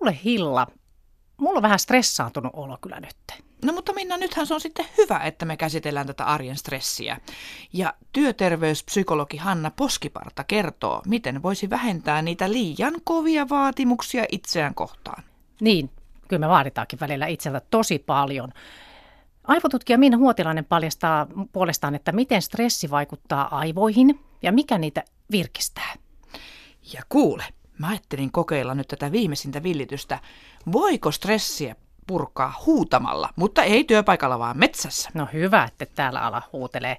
Kuule Hilla, mulla on vähän stressaantunut olo kyllä nyt. No mutta Minna, nythän se on sitten hyvä, että me käsitellään tätä arjen stressiä. Ja työterveyspsykologi Hanna Poskiparta kertoo, miten voisi vähentää niitä liian kovia vaatimuksia itseään kohtaan. Niin, kyllä me vaaditaankin välillä itseltä tosi paljon. Aivotutkija Minna Huotilainen paljastaa puolestaan, että miten stressi vaikuttaa aivoihin ja mikä niitä virkistää. Ja kuule, mä ajattelin kokeilla nyt tätä viimeisintä villitystä. Voiko stressiä purkaa huutamalla, mutta ei työpaikalla, vaan metsässä? No hyvä, että täällä ala huutelee.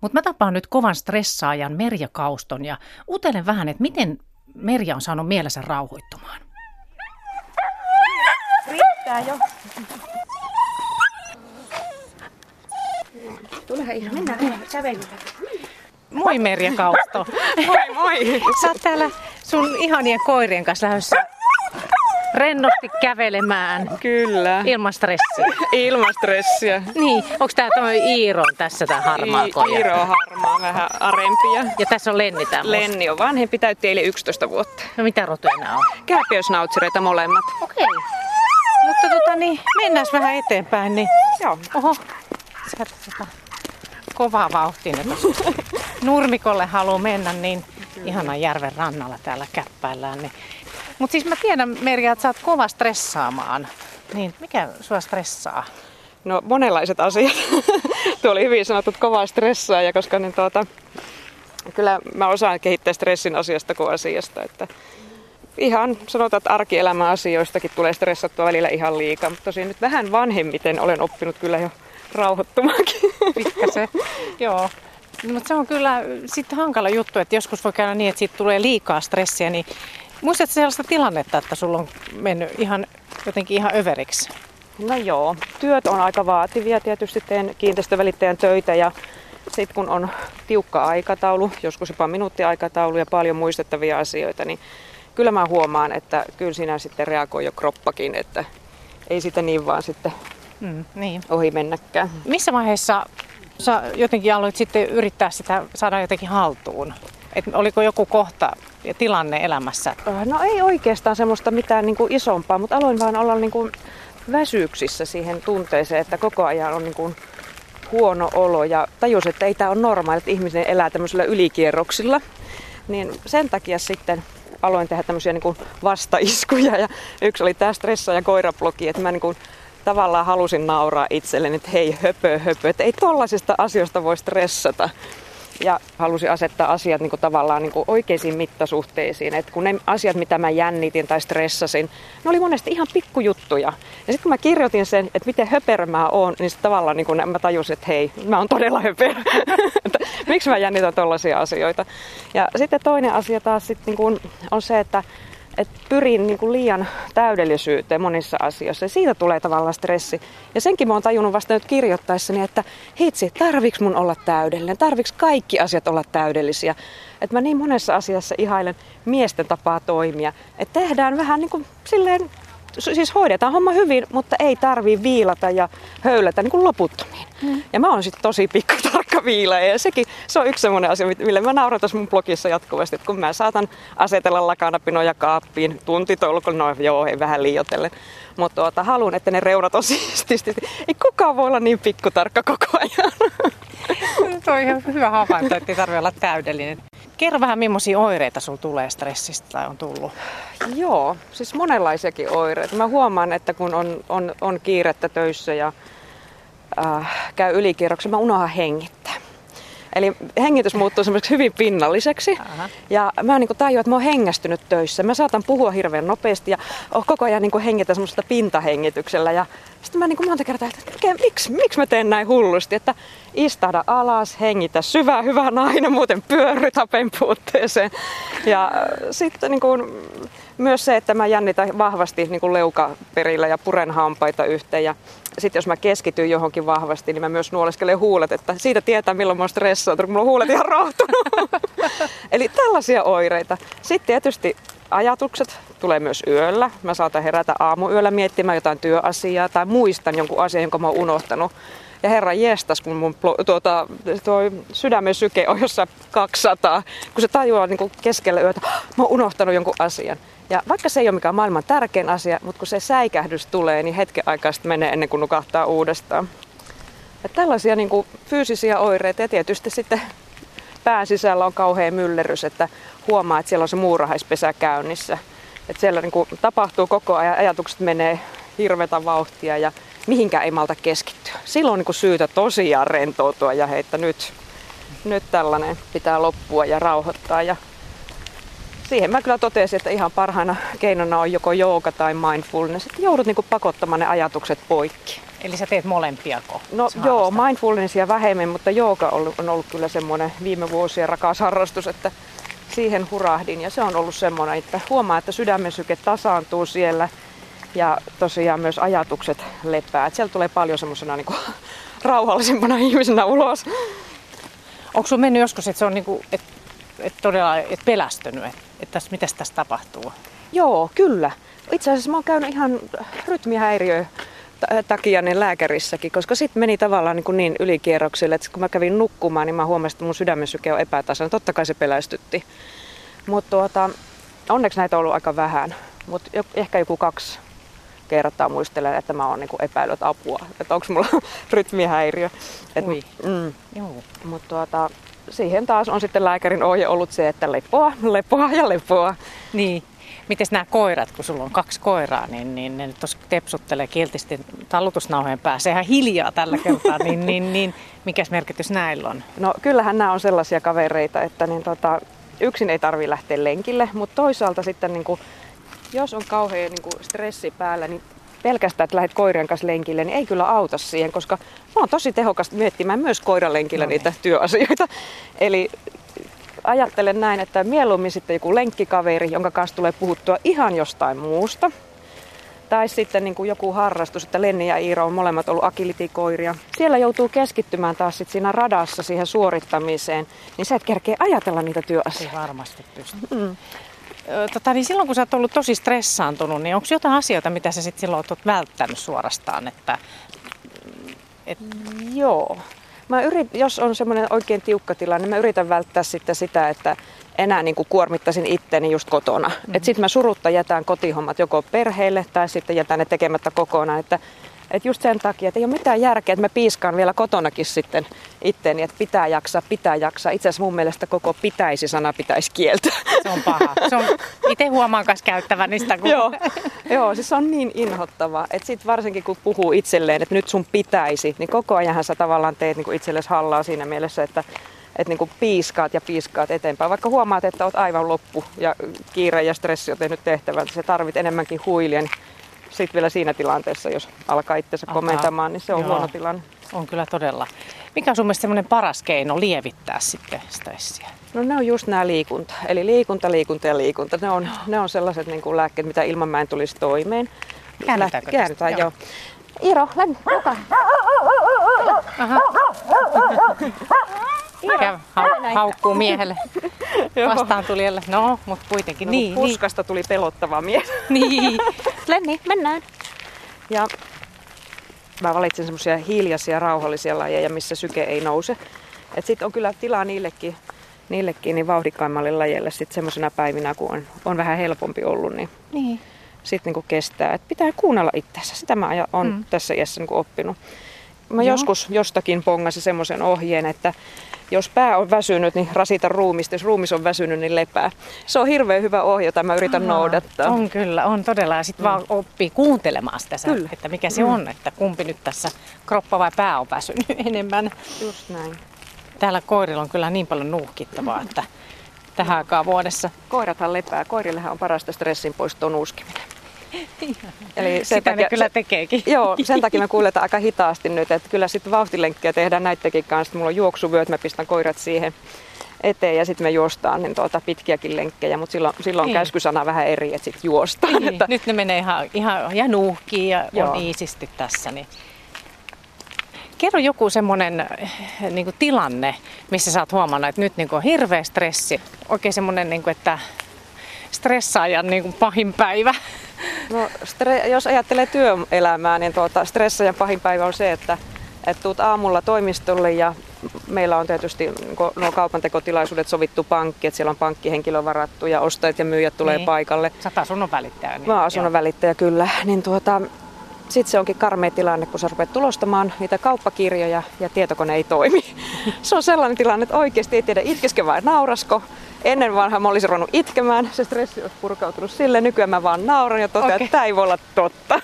Mutta mä tapaan nyt kovan stressaajan Merja Kauston ja utelen vähän, että miten Merja on saanut mielensä rauhoittumaan. Riittää jo. Tulehan ihan, mennään, mennään. Moi Merja Kausto. Moi moi! Sä oot täällä sun ihanien koirien kanssa lähdössä rennosti kävelemään Kyllä. ilman stressiä. Ilman stressiä. Niin, onko tää toi Iiro on tässä tää harmaa koja? Iiro on harmaa, vähän arempia. Ja tässä on Lenni tää. Lenni on vanhempi, täytti eilen 11 vuotta. No mitä rotuja nää on? Kääpiösnautsereita molemmat. Okei. Mutta tota niin, mennään vähän eteenpäin, niin Joo. oho, sä tota, kovaa vauhtinen. Nurmikolle haluaa mennä, niin ihanan järven rannalla täällä käppäillään. Niin. Mutta siis mä tiedän Merja, että sä oot kova stressaamaan. Niin, mikä sua stressaa? No monenlaiset asiat. Tuo oli hyvin sanottu, että kovaa stressaa, ja koska niin tuota, kyllä mä osaan kehittää stressin asiasta kuin asiasta. Että ihan sanotaan, että arkielämän asioistakin tulee stressattua välillä ihan liikaa, mutta tosin nyt vähän vanhemmiten olen oppinut kyllä jo rauhoittumaankin. Pikkasen, joo. Mutta se on kyllä sitten hankala juttu, että joskus voi käydä niin, että siitä tulee liikaa stressiä. Niin muistatko sellaista tilannetta, että sulla on mennyt ihan jotenkin ihan överiksi? No joo, työt on aika vaativia. Tietysti teen kiinteistövälittäjän töitä ja sitten kun on tiukka aikataulu, joskus jopa minuuttiaikataulu ja paljon muistettavia asioita, niin kyllä mä huomaan, että kyllä siinä sitten reagoi jo kroppakin, että ei sitä niin vaan sitten Mm, niin. ohi mennäkään. Missä vaiheessa sä jotenkin aloit sitten yrittää sitä saada jotenkin haltuun? Et oliko joku kohta ja tilanne elämässä? No ei oikeastaan semmoista mitään niin kuin isompaa, mutta aloin vaan olla niin kuin väsyksissä siihen tunteeseen, että koko ajan on niin kuin huono olo ja tajusin, että ei tämä ole normaali, että ihminen elää tämmöisillä ylikierroksilla. Niin sen takia sitten aloin tehdä tämmöisiä niin kuin vastaiskuja ja yksi oli tämä stressa- ja koirablogi, että mä niin kuin tavallaan halusin nauraa itselleni, että hei höpö höpö, että ei tollaisista asioista voi stressata. Ja halusin asettaa asiat niin kuin tavallaan niin kuin oikeisiin mittasuhteisiin. Et kun ne asiat, mitä mä jännitin tai stressasin, ne oli monesti ihan pikkujuttuja. Ja sitten kun mä kirjoitin sen, että miten höperö mä oon, niin sit tavallaan niin kuin mä tajusin, että hei, mä oon todella höperö. Että Miksi mä jännitän tollaisia asioita. Ja sitten toinen asia taas sit niin kuin on se, että että pyrin niin kuin liian täydellisyyteen monissa asioissa. Ja siitä tulee tavallaan stressi. Ja senkin mä oon tajunnut vasta nyt kirjoittaessani, että hitsi, tarviks mun olla täydellinen? Tarviks kaikki asiat olla täydellisiä? Että mä niin monessa asiassa ihailen miesten tapaa toimia. Että tehdään vähän niin kuin silleen, siis hoidetaan homma hyvin, mutta ei tarvii viilata ja höylätä niin kuin loputtomiin. Mm. Ja mä oon sitten tosi pikkutarkka viileä ja sekin, se on yksi semmoinen asia, mille mä nauran tässä mun blogissa jatkuvasti, että kun mä saatan asetella lakanapinoja kaappiin tuntitolkulla, no joo, ei vähän liioitellen, mutta tuota, haluan, että ne reunat on siististi. Ei kukaan voi olla niin pikkutarkka koko ajan. Tuo on ihan hyvä havainto, että ei tarvitse olla täydellinen. Kerro vähän, millaisia oireita sulla tulee stressistä tai on tullut. Joo, siis monenlaisiakin oireita. Mä huomaan, että kun on, on, on kiirettä töissä ja äh, käy ylikierroksen, mä unohan hengittää. Eli hengitys muuttuu semmoiseksi hyvin pinnalliseksi. Aha. Ja mä niin tajuan, että mä oon hengästynyt töissä. Mä saatan puhua hirveän nopeasti ja oh, koko ajan niin hengitä semmoista pintahengityksellä. Ja sitten mä niin monta kertaa, että mikä, miksi, miksi mä teen näin hullusti, että istahda alas, hengitä syvää, hyvä nainen, muuten pyörryt hapen puutteeseen. Ja äh, sitten niin kuin, myös se, että mä jännitän vahvasti niin kuin leukaperillä ja puren hampaita yhteen. Ja sitten jos mä keskityn johonkin vahvasti, niin mä myös nuoleskelen huulet, että siitä tietää milloin mä oon stressaantunut, kun mulla on huulet ihan rauhtunut. Eli tällaisia oireita. Sitten tietysti ajatukset tulee myös yöllä. Mä saatan herätä aamuyöllä miettimään jotain työasiaa tai muistan jonkun asian, jonka mä oon unohtanut. Ja herra jestas, kun mun tuota, tuo sydämen syke on jossain 200, kun se tajuaa niin kuin keskellä yötä, mä oon unohtanut jonkun asian. Ja vaikka se ei ole mikään maailman tärkein asia, mutta kun se säikähdys tulee, niin hetken aikaa sitten menee ennen kuin nukahtaa uudestaan. Ja tällaisia niin kuin fyysisiä oireita ja tietysti sitten pään sisällä on kauhean myllerys, että huomaa, että siellä on se muurahaispesä käynnissä. Että siellä niin kuin tapahtuu koko ajan, ajatukset menee hirvetä vauhtia ja mihinkään ei malta keskittyä. Silloin on niin kuin syytä tosiaan rentoutua ja heitä nyt, nyt tällainen pitää loppua ja rauhoittaa. Ja siihen mä kyllä totesin, että ihan parhaana keinona on joko jooga tai mindfulness, että joudut niin kuin pakottamaan ne ajatukset poikki. Eli sä teet molempia ko? No joo, mindfulnessia vähemmän, mutta jooga on ollut kyllä semmoinen viime vuosien rakas harrastus, että siihen hurahdin. Ja se on ollut semmoinen, että huomaa, että sydämen syke tasaantuu siellä ja tosiaan myös ajatukset lepää. Että siellä tulee paljon semmoisena niin rauhallisempana ihmisenä ulos. Onko sun mennyt joskus, että se on niin kuin, että, että todella et pelästynyt, että, että mitä tässä tapahtuu? Joo, kyllä. Itse asiassa mä oon käynyt ihan rytmihäiriö takia niin lääkärissäkin, koska sitten meni tavallaan niin, niin ylikierroksille, että kun mä kävin nukkumaan, niin mä huomasin, että mun sydämen syke on epätasainen. Totta kai se pelästytti. Mutta tuota, onneksi näitä on ollut aika vähän, mutta ehkä joku kaksi kertaa muistelen, että mä oon niin epäillyt apua, että onko mulla rytmihäiriö. Et, mm, Mutta tuota, siihen taas on sitten lääkärin ohje ollut se, että lepoa, lepoa ja lepoa. Niin. Miten nämä koirat, kun sulla on kaksi koiraa, niin, niin ne tuossa tepsuttelee kiltisti tallutusnauhojen päässä ihan hiljaa tällä kertaa, niin, niin, niin mikäs merkitys näillä on? No kyllähän nämä on sellaisia kavereita, että niin tota, yksin ei tarvi lähteä lenkille, mutta toisaalta sitten niin kuin, jos on kauhean niin kuin stressi päällä, niin pelkästään, että lähdet koirien kanssa lenkille, niin ei kyllä auta siihen, koska mä oon tosi tehokasta miettimään myös koiralenkillä no niin. niitä työasioita. Eli ajattelen näin, että mieluummin sitten joku lenkkikaveri, jonka kanssa tulee puhuttua ihan jostain muusta. Tai sitten niin kuin joku harrastus, että Lenni ja Iiro on molemmat ollut agility-koiria. Siellä joutuu keskittymään taas sit siinä radassa siihen suorittamiseen, niin sä et kerkeä ajatella niitä työasioita. Ei varmasti pysty. Mm. Tota, niin silloin kun sä oot ollut tosi stressaantunut, niin onko jotain asioita, mitä sä sitten silloin oot välttänyt suorastaan? Että, et... Joo. Mä yrit, jos on semmoinen oikein tiukka tilanne, niin mä yritän välttää sitten sitä, että enää niin kuin kuormittaisin itteni just kotona. Mm-hmm. Sitten mä surutta jätän kotihommat joko perheelle tai sitten jätän ne tekemättä kokonaan. Että et just sen takia, että ei ole mitään järkeä, että mä piiskaan vielä kotonakin sitten itteeni, että pitää jaksaa, pitää jaksaa. Itse asiassa mun mielestä koko pitäisi-sana pitäisi kieltää. Se on paha. Se on, itse huomaan myös käyttävän niistä. Kun... Joo, joo, siis se on niin inhottavaa, että sit varsinkin kun puhuu itselleen, että nyt sun pitäisi, niin koko ajan sä tavallaan teet niin itsellesi hallaa siinä mielessä, että että niin piiskaat ja piiskaat eteenpäin. Vaikka huomaat, että oot aivan loppu ja kiire ja stressi on tehnyt tehtävän, että sä tarvit enemmänkin huilia, niin sitten vielä siinä tilanteessa, jos alkaa itsensä komentamaan, niin se on Joo. huono tilanne. On kyllä todella. Mikä on sun mielestä semmoinen paras keino lievittää sitten stressiä? No ne on just nämä liikunta. Eli liikunta, liikunta ja liikunta. Ne on, ne on sellaiset niin kuin lääkkeet, mitä ilman mä en tulisi toimeen. Käännetäänkö Käännetään, joo. joo. Iiro, lämmin, Aha. Käy, ha- haukkuu miehelle vastaan tulijalle. No, mutta kuitenkin. No, niin, puskasta niin. tuli pelottava mies. niin. Lenni, mennään. Ja mä valitsin semmoisia hiljaisia, rauhallisia lajeja, missä syke ei nouse. Et sit on kyllä tilaa niillekin, niillekin niin vauhdikkaimmalle lajeille sit semmoisena päivinä, kun on, on vähän helpompi ollut, niin, niin. sitten niin kestää. Et pitää kuunnella itseänsä. Sitä mä oon mm. tässä iässä niin oppinut. Mä Joo. joskus jostakin pongasin semmoisen ohjeen, että jos pää on väsynyt, niin rasita ruumista. Jos ruumis on väsynyt, niin lepää. Se on hirveän hyvä ohje, jota mä yritän Aha, noudattaa. On kyllä, on todella. Ja sitten mm. vaan oppii kuuntelemaan sitä, kyllä. että mikä se mm. on, että kumpi nyt tässä kroppa vai pää on väsynyt enemmän. Just näin. Täällä koirilla on kyllä niin paljon nuuhkittavaa, että tähän aikaan vuodessa. Koirathan lepää. Koirillehän on parasta stressin poistoa nuuskiminen. Eli sen Sitä takia, ne kyllä tekeekin. Joo, sen takia me kuljetaan aika hitaasti nyt, että kyllä sitten vauhtilenkkiä tehdään näidenkin kanssa. Mulla on juoksuvyöt, mä pistän koirat siihen eteen ja sitten me juostaan niin tuota, pitkiäkin lenkkejä, mutta silloin, silloin niin. käskysana vähän eri, että sitten juostaan. Niin. Että... Nyt ne menee ihan, ihan ja nuuhkii ja Joo. on iisisti tässä. Niin. Kerro joku semmoinen niin tilanne, missä sä oot huomannut, että nyt niin on hirveä stressi. Oikein semmoinen, niin kuin, että stressaajan niin kuin pahin päivä. No, stre- jos ajattelee työelämää, niin tuota, stressaajan pahin päivä on se, että että tuut aamulla toimistolle ja meillä on tietysti nuo kaupantekotilaisuudet sovittu pankki, että siellä on pankkihenkilö varattu ja ostajat ja myyjät tulee niin. paikalle. Sä oot asunnon välittäjä. Niin, Mä oon asunnon välittäjä kyllä. Niin tuota, sitten se onkin karmea tilanne, kun sä rupeat tulostamaan niitä kauppakirjoja ja tietokone ei toimi. se on sellainen tilanne, että oikeasti ei tiedä itkeske vai naurasko. Ennen vanha mä olisin ruvennut itkemään, se stressi olisi purkautunut sille. Nykyään mä vaan nauran ja totean, okay. että tämä ei voi olla totta.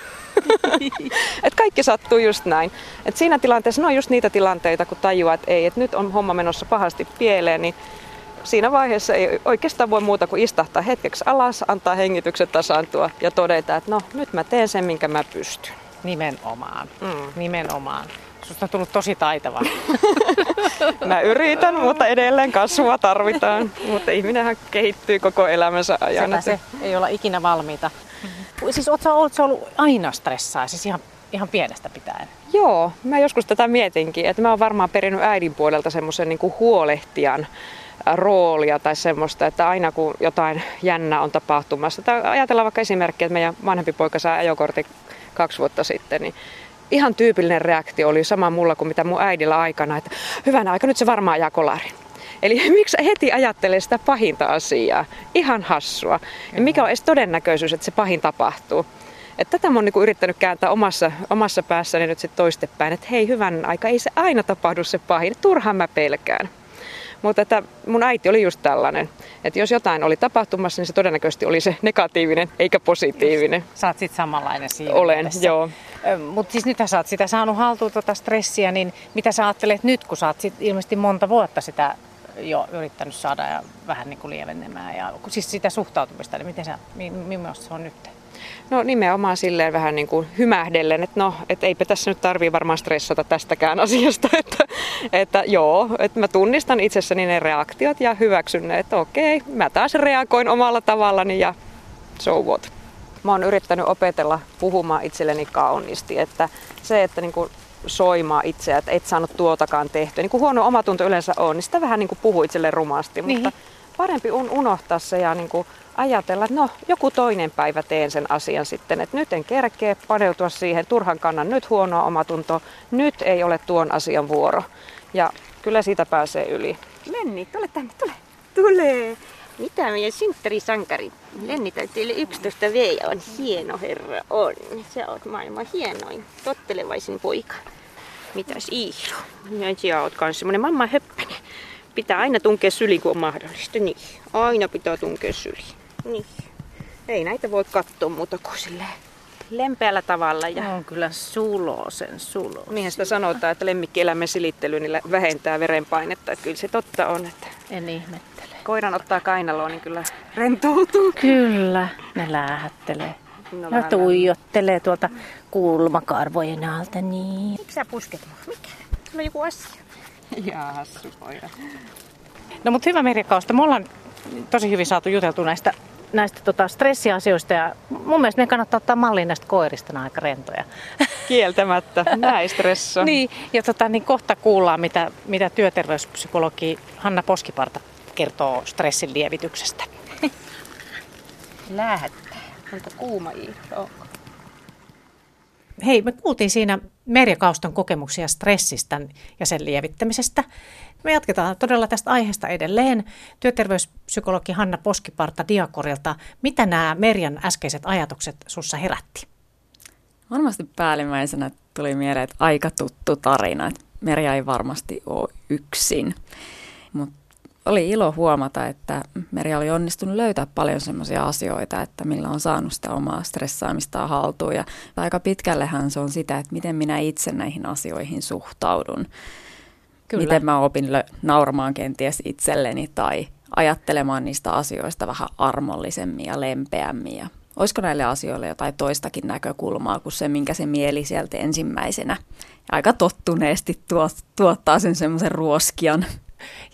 et kaikki sattuu just näin. Et siinä tilanteessa, ne on just niitä tilanteita, kun tajuaa, että ei, että nyt on homma menossa pahasti pieleen, niin siinä vaiheessa ei oikeastaan voi muuta kuin istahtaa hetkeksi alas, antaa hengityksen tasaantua ja todeta, että no nyt mä teen sen, minkä mä pystyn. Nimenomaan, mm. nimenomaan. Susta on tullut tosi taitava. Mä yritän, mutta edelleen kasvua tarvitaan. Mutta ihminenhän kehittyy koko elämänsä ajan. Sepä se, ei olla ikinä valmiita. Mm-hmm. Siis ootko ootko ollut aina stressaa, siis ihan, ihan pienestä pitäen? Joo, mä joskus tätä mietinkin, että mä oon varmaan perinnyt äidin puolelta semmoisen niin huolehtijan roolia tai semmoista, että aina kun jotain jännä on tapahtumassa, tai ajatellaan vaikka esimerkkiä, että meidän vanhempi poika saa ajokortin kaksi vuotta sitten, niin ihan tyypillinen reaktio oli sama mulla kuin mitä mun äidillä aikana, että hyvänä aika nyt se varmaan ajaa kolarin. Eli miksi heti ajattelee sitä pahinta asiaa? Ihan hassua. Ja mikä on edes todennäköisyys, että se pahin tapahtuu? Että tätä mä oon niinku yrittänyt kääntää omassa, omassa päässäni nyt sitten toistepäin, että hei hyvän aika, ei se aina tapahdu se pahin, turhaan mä pelkään. Mutta että mun äiti oli just tällainen, että jos jotain oli tapahtumassa, niin se todennäköisesti oli se negatiivinen eikä positiivinen. Just. Sä oot sit samanlainen siinä Olen, mielessä. joo. Mutta siis nyt sä oot sitä saanut haltuun tuota stressiä, niin mitä sä ajattelet nyt, kun sä oot sit ilmeisesti monta vuotta sitä jo yrittänyt saada ja vähän niin kuin lievenemään ja siis sitä suhtautumista, niin miten sä, millaista se on nyt? No nimenomaan silleen vähän niin kuin hymähdellen, että no, et eipä tässä nyt tarvii varmaan stressata tästäkään asiasta, että, että joo, että mä tunnistan itsessäni ne reaktiot ja hyväksyn ne, että okei, mä taas reagoin omalla tavallani ja so what. Mä oon yrittänyt opetella puhumaan itselleni kauniisti, että se, että niin kuin soimaa itseä, että et saanut tuotakaan tehtyä. Niin kuin huono omatunto yleensä on, niin sitä vähän niin kuin puhuu itselle rumasti, niin. mutta parempi on unohtaa se ja niin kuin ajatella, että no joku toinen päivä teen sen asian sitten, että nyt en kerkeä paneutua siihen, turhan kannan nyt huonoa omatuntoa, nyt ei ole tuon asian vuoro. Ja kyllä siitä pääsee yli. Lenni, tule tänne, tule. Tule. Mitä meidän synttärisankari? Lenni teille 11 V on hieno herra on. Se on maailman hienoin, tottelevaisin poika. Mitäs Iiro? Ja sinä oot kans semmonen mamma höppänen. Pitää aina tunkea syliin, kun on mahdollista. Niin, aina pitää tunkea syliin. Niin. Ei näitä voi katsoa muuta kuin silleen lempeällä tavalla. Ja... On kyllä sulosen sulo. Niinhän sitä sanotaan, että lemmikkieläimen silittely niin vähentää verenpainetta. Että kyllä se totta on. Että en ihmettele. Koiran ottaa kainaloon, niin kyllä rentoutuu. Kyllä, ne lähettelee. No, ja tuijottelee tuolta kulmakarvojen alta niin. Miksi sä pusket mua? Mikä? On joku asia. Jaa, hassu koira. No mutta hyvä Merjakausta, me ollaan tosi hyvin saatu juteltu näistä, näistä tota, stressiasioista ja mun mielestä me kannattaa ottaa malliin näistä koirista, nämä aika rentoja. Kieltämättä, näin stressa. niin, ja tota, niin kohta kuullaan, mitä, mitä työterveyspsykologi Hanna Poskiparta kertoo stressin lievityksestä. Lähettää. Onko kuuma Onko? Hei, me kuultiin siinä Merja Kauston kokemuksia stressistä ja sen lievittämisestä. Me jatketaan todella tästä aiheesta edelleen. Työterveyspsykologi Hanna Poskiparta Diakorilta. Mitä nämä Merjan äskeiset ajatukset sussa herätti? Varmasti päällimmäisenä tuli mieleen, että aika tuttu tarina. Merja ei varmasti ole yksin. Mutta oli ilo huomata, että Meri oli onnistunut löytää paljon sellaisia asioita, että millä on saanut sitä omaa stressaamista haltuun. Ja aika pitkällehän se on sitä, että miten minä itse näihin asioihin suhtaudun. Kyllä. Miten mä opin nauramaan kenties itselleni tai ajattelemaan niistä asioista vähän armollisemmin ja lempeämmin. Ja olisiko näille asioille jotain toistakin näkökulmaa kuin se, minkä se mieli sieltä ensimmäisenä aika tottuneesti tuottaa sen semmoisen ruoskian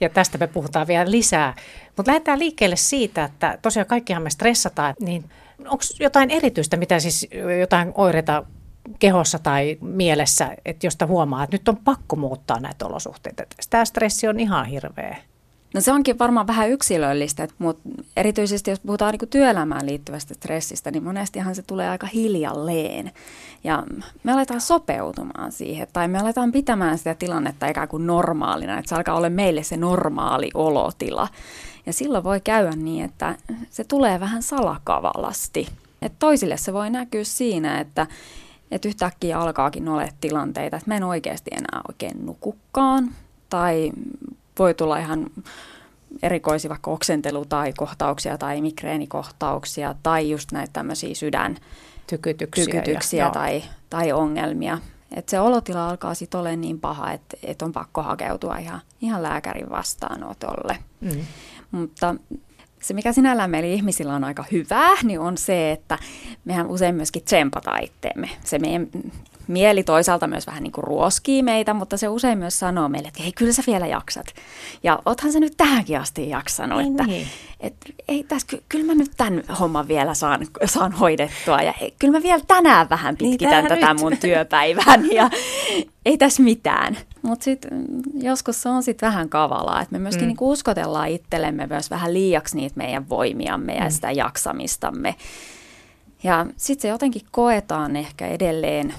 ja tästä me puhutaan vielä lisää. Mutta lähdetään liikkeelle siitä, että tosiaan kaikkihan me stressataan, niin onko jotain erityistä, mitä siis jotain oireita kehossa tai mielessä, että josta huomaa, että nyt on pakko muuttaa näitä olosuhteita. Tämä stressi on ihan hirveä. No se onkin varmaan vähän yksilöllistä, mutta erityisesti jos puhutaan niin työelämään liittyvästä stressistä, niin monestihan se tulee aika hiljalleen. Ja me aletaan sopeutumaan siihen, tai me aletaan pitämään sitä tilannetta ikään kuin normaalina, että se alkaa olla meille se normaali olotila. Ja silloin voi käydä niin, että se tulee vähän salakavalasti. Et toisille se voi näkyä siinä, että, että yhtäkkiä alkaakin olla tilanteita, että mä en oikeasti enää oikein nukukaan, tai voi tulla ihan erikoisia vaikka oksentelu- tai kohtauksia tai migreenikohtauksia tai just näitä tämmöisiä sydän tykytyksiä, tykytyksiä ja, tai, tai ongelmia. Et se olotila alkaa sitten olemaan niin paha, että et on pakko hakeutua ihan, ihan lääkärin vastaanotolle. Mm. Mutta se, mikä sinällään meillä ihmisillä on aika hyvää, niin on se, että mehän usein myöskin tsempataan itteemme. Se meidän mieli toisaalta myös vähän niin kuin ruoskii meitä, mutta se usein myös sanoo meille, että hei, kyllä sä vielä jaksat. Ja oothan sä nyt tähänkin asti jaksanut, niin, että niin. Et, ei tässä, ky, kyllä mä nyt tämän homman vielä saan, saan hoidettua ja ei, kyllä mä vielä tänään vähän niin, pitkitän niin, tätä nyt. mun työpäivän ja ei tässä mitään. Mutta sitten mm, joskus se on sitten vähän kavalaa, että me myöskin mm. niinku uskotellaan itsellemme myös vähän liiaksi niitä meidän voimiamme ja mm. sitä jaksamistamme. Ja sitten se jotenkin koetaan ehkä edelleen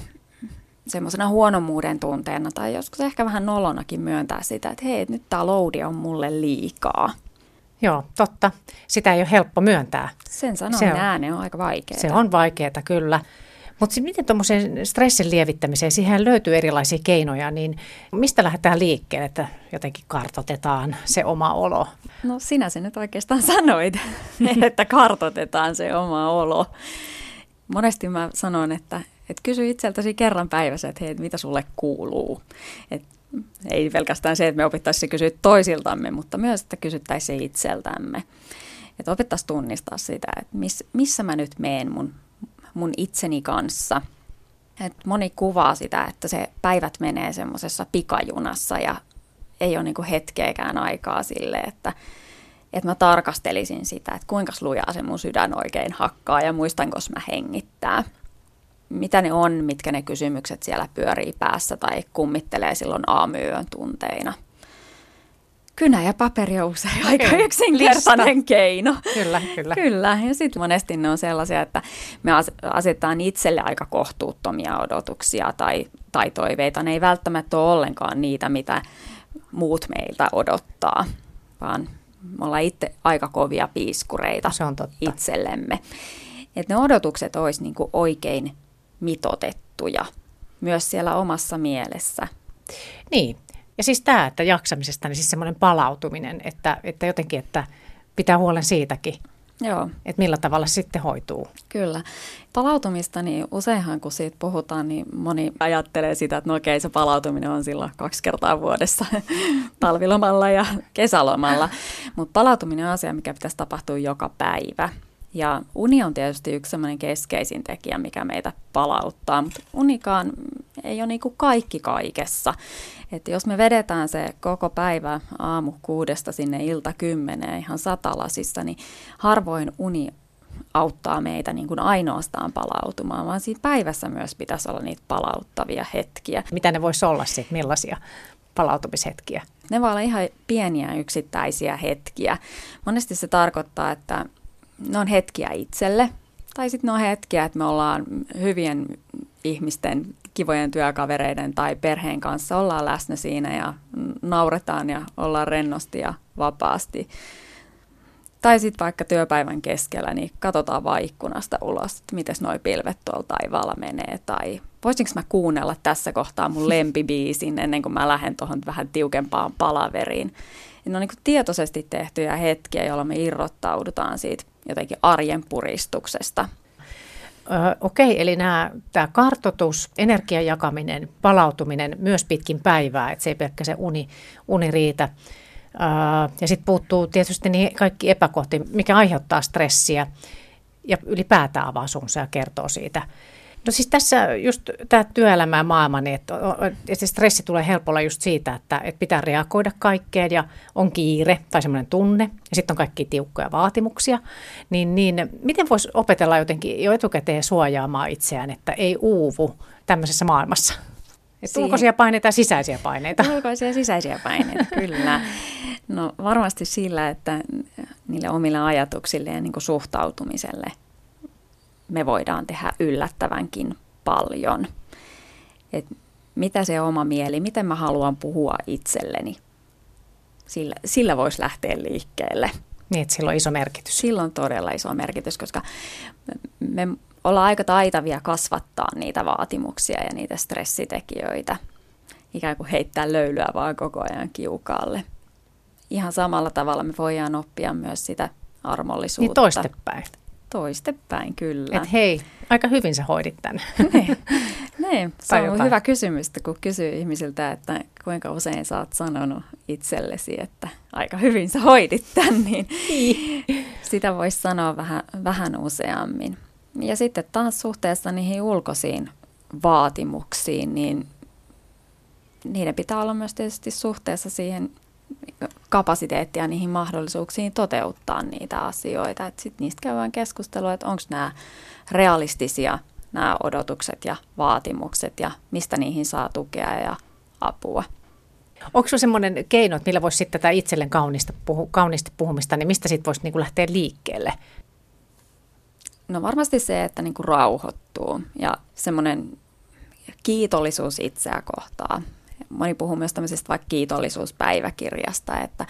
semmoisena huonomuuden tunteena tai joskus ehkä vähän nolonakin myöntää sitä, että hei, nyt tämä loudi on mulle liikaa. Joo, totta. Sitä ei ole helppo myöntää. Sen se ääneen on aika vaikeaa. Se on vaikeaa, kyllä. Mutta miten tuommoisen stressin lievittämiseen, siihen löytyy erilaisia keinoja, niin mistä lähdetään liikkeelle, että jotenkin kartotetaan se oma olo? No sinä sen nyt oikeastaan sanoit, että kartotetaan se oma olo. Monesti mä sanon, että, että kysy itseltäsi kerran päivässä, että hei, mitä sulle kuuluu. Et ei pelkästään se, että me opittaisiin kysyä toisiltamme, mutta myös, että kysyttäisiin itseltämme. Että opittaisiin tunnistaa sitä, että miss, missä mä nyt meen mun, mun itseni kanssa. Et moni kuvaa sitä, että se päivät menee semmoisessa pikajunassa ja ei ole niinku hetkeäkään aikaa sille, että, että mä tarkastelisin sitä, että kuinka lujaa se mun sydän oikein hakkaa ja muistanko mä hengittää mitä ne on, mitkä ne kysymykset siellä pyörii päässä tai kummittelee silloin aamuyön tunteina. Kynä ja paperi on usein okay. aika yksinkertainen Lista. keino. Kyllä, kyllä. Kyllä, ja sitten monesti ne on sellaisia, että me asetetaan itselle aika kohtuuttomia odotuksia tai, tai toiveita. Ne ei välttämättä ole ollenkaan niitä, mitä muut meiltä odottaa, vaan me ollaan itse aika kovia piiskureita Se on totta. itsellemme. Että ne odotukset olisi niin oikein mitotettuja myös siellä omassa mielessä. Niin, ja siis tämä, että jaksamisesta, niin siis semmoinen palautuminen, että, että jotenkin, että pitää huolen siitäkin. Joo. Että millä tavalla sitten hoituu. Kyllä. Palautumista, niin useinhan kun siitä puhutaan, niin moni ajattelee sitä, että no okei, se palautuminen on silloin kaksi kertaa vuodessa talvilomalla ja kesälomalla. Mutta palautuminen on asia, mikä pitäisi tapahtua joka päivä. Ja uni on tietysti yksi keskeisin tekijä, mikä meitä palauttaa, mutta unikaan ei ole niin kuin kaikki kaikessa. Että jos me vedetään se koko päivä aamu kuudesta sinne ilta kymmeneen ihan satalasissa, niin harvoin uni auttaa meitä niin kuin ainoastaan palautumaan, vaan siinä päivässä myös pitäisi olla niitä palauttavia hetkiä. Mitä ne voisi olla sitten, millaisia palautumishetkiä? Ne voi olla ihan pieniä yksittäisiä hetkiä. Monesti se tarkoittaa, että ne on hetkiä itselle. Tai sitten ne on hetkiä, että me ollaan hyvien ihmisten, kivojen työkavereiden tai perheen kanssa, ollaan läsnä siinä ja nauretaan ja ollaan rennosti ja vapaasti. Tai sitten vaikka työpäivän keskellä, niin katsotaan vaan ikkunasta ulos, että miten noi pilvet tuolla taivaalla menee. Tai voisinko mä kuunnella tässä kohtaa mun lempibiisin ennen kuin mä lähden tuohon vähän tiukempaan palaveriin. Ja ne on niin tietoisesti tehtyjä hetkiä, jolloin me irrottaudutaan siitä jotenkin arjen puristuksesta. Okei, eli nämä, tämä kartotus, energian jakaminen, palautuminen myös pitkin päivää, että se ei pelkkä se uni, uni riitä. Ja sitten puuttuu tietysti niin kaikki epäkohti, mikä aiheuttaa stressiä ja ylipäätään avaa ja kertoo siitä. No siis tässä just tämä työelämä ja maailma, niin että, että se stressi tulee helpolla just siitä, että, että pitää reagoida kaikkeen ja on kiire tai semmoinen tunne ja sitten on kaikki tiukkoja vaatimuksia. Niin, niin miten voisi opetella jotenkin jo etukäteen suojaamaan itseään, että ei uuvu tämmöisessä maailmassa? Että ulkoisia paineita ja sisäisiä paineita. Ulkoisia ja sisäisiä paineita, kyllä. No varmasti sillä, että niille omille ajatuksille ja niin kuin suhtautumiselle me voidaan tehdä yllättävänkin paljon. Et mitä se oma mieli, miten mä haluan puhua itselleni, sillä, sillä voisi lähteä liikkeelle. Niin, että sillä on iso merkitys. Sillä on todella iso merkitys, koska me ollaan aika taitavia kasvattaa niitä vaatimuksia ja niitä stressitekijöitä. Ikään kuin heittää löylyä vaan koko ajan kiukaalle. Ihan samalla tavalla me voidaan oppia myös sitä armollisuutta. Niin toistepäin. Toistepäin, kyllä. Et hei, aika hyvin sä hoidit tämän. Niin, niin se on jotain. hyvä kysymys, kun kysyy ihmisiltä, että kuinka usein sä oot sanonut itsellesi, että aika hyvin sä hoidit tämän, niin, niin. sitä voisi sanoa vähän, vähän useammin. Ja sitten taas suhteessa niihin ulkoisiin vaatimuksiin, niin niiden pitää olla myös tietysti suhteessa siihen kapasiteettia niihin mahdollisuuksiin toteuttaa niitä asioita. Sitten niistä käydään keskustelua, että onko nämä realistisia nämä odotukset ja vaatimukset ja mistä niihin saa tukea ja apua. Onko se semmoinen keino, että millä voisi sitten tätä itselleen kaunista, puhu, kauniisti puhumista, niin mistä sitten voisi niin lähteä liikkeelle? No varmasti se, että niin kuin rauhoittuu ja semmoinen kiitollisuus itseä kohtaa. Moni puhuu myös tämmöisestä vaikka kiitollisuuspäiväkirjasta, että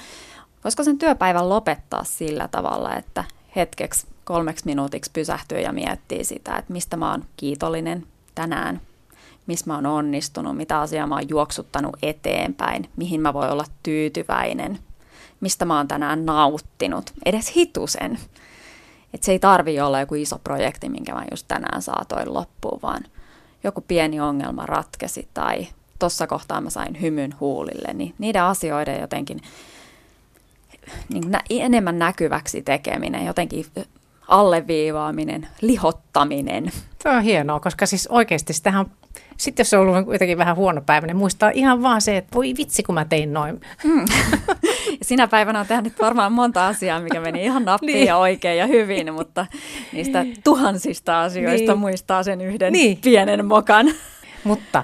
voisiko sen työpäivän lopettaa sillä tavalla, että hetkeksi kolmeksi minuutiksi pysähtyy ja miettii sitä, että mistä mä oon kiitollinen tänään, missä mä oon onnistunut, mitä asiaa mä oon juoksuttanut eteenpäin, mihin mä voin olla tyytyväinen, mistä mä oon tänään nauttinut, edes hitusen. Että se ei tarvi olla joku iso projekti, minkä mä just tänään saatoin loppuun, vaan joku pieni ongelma ratkesi tai tuossa kohtaa mä sain hymyn huulille, niin niiden asioiden jotenkin niin nä- enemmän näkyväksi tekeminen, jotenkin alleviivaaminen, lihottaminen. Se on hienoa, koska siis oikeasti sitähän sitten jos se on ollut jotenkin vähän huono päivä, niin muistaa ihan vaan se, että voi vitsi, kun mä tein noin. Mm. Ja sinä päivänä on tehnyt varmaan monta asiaa, mikä meni ihan nappiin niin. ja oikein ja hyvin, mutta niistä tuhansista asioista niin. muistaa sen yhden niin. pienen mokan. Mutta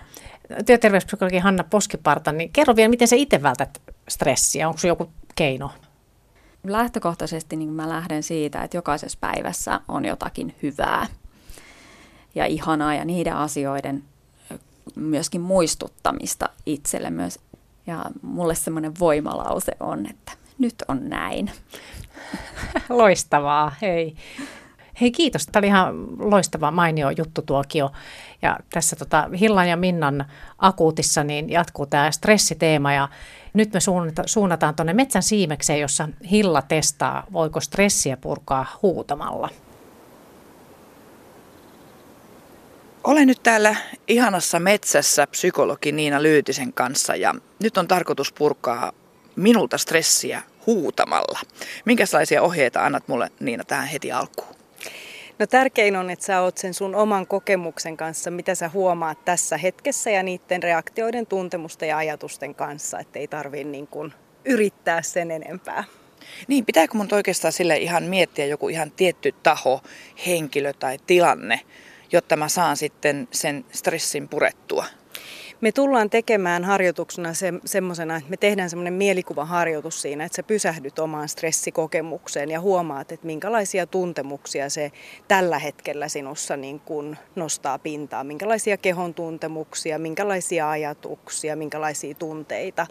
työterveyspsykologi Hanna Poskiparta, niin kerro vielä, miten sä itse vältät stressiä? Onko joku keino? Lähtökohtaisesti niin mä lähden siitä, että jokaisessa päivässä on jotakin hyvää ja ihanaa ja niiden asioiden myöskin muistuttamista itselle myös. Ja mulle semmoinen voimalause on, että nyt on näin. Loistavaa, hei. Hei kiitos, tämä oli ihan loistava, mainio juttu tuokio. Ja tässä tota Hillan ja Minnan akuutissa niin jatkuu tämä stressiteema ja nyt me suunnataan tuonne metsän siimekseen, jossa Hilla testaa, voiko stressiä purkaa huutamalla. Olen nyt täällä ihanassa metsässä psykologi Niina Lyytisen kanssa ja nyt on tarkoitus purkaa minulta stressiä huutamalla. Minkälaisia ohjeita annat mulle Niina tähän heti alkuun? No tärkein on, että sä oot sen sun oman kokemuksen kanssa, mitä sä huomaat tässä hetkessä ja niiden reaktioiden, tuntemusten ja ajatusten kanssa, että ei tarvii niin kuin yrittää sen enempää. Niin, pitääkö mun oikeastaan sille ihan miettiä joku ihan tietty taho, henkilö tai tilanne, jotta mä saan sitten sen stressin purettua? Me tullaan tekemään harjoituksena se, semmoisena, että me tehdään semmoinen mielikuvaharjoitus siinä, että sä pysähdyt omaan stressikokemukseen ja huomaat, että minkälaisia tuntemuksia se tällä hetkellä sinussa niin kuin nostaa pintaa, minkälaisia kehon tuntemuksia, minkälaisia ajatuksia, minkälaisia tunteita.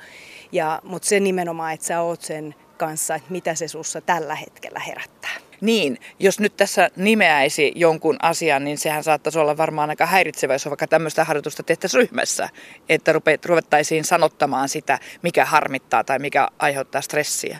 Ja, mutta se nimenomaan, että sä oot sen kanssa, että mitä se sussa tällä hetkellä herättää. Niin, jos nyt tässä nimeäisi jonkun asian, niin sehän saattaisi olla varmaan aika häiritsevä, jos vaikka tämmöistä harjoitusta tehtäisiin ryhmässä, että ruvettaisiin sanottamaan sitä, mikä harmittaa tai mikä aiheuttaa stressiä.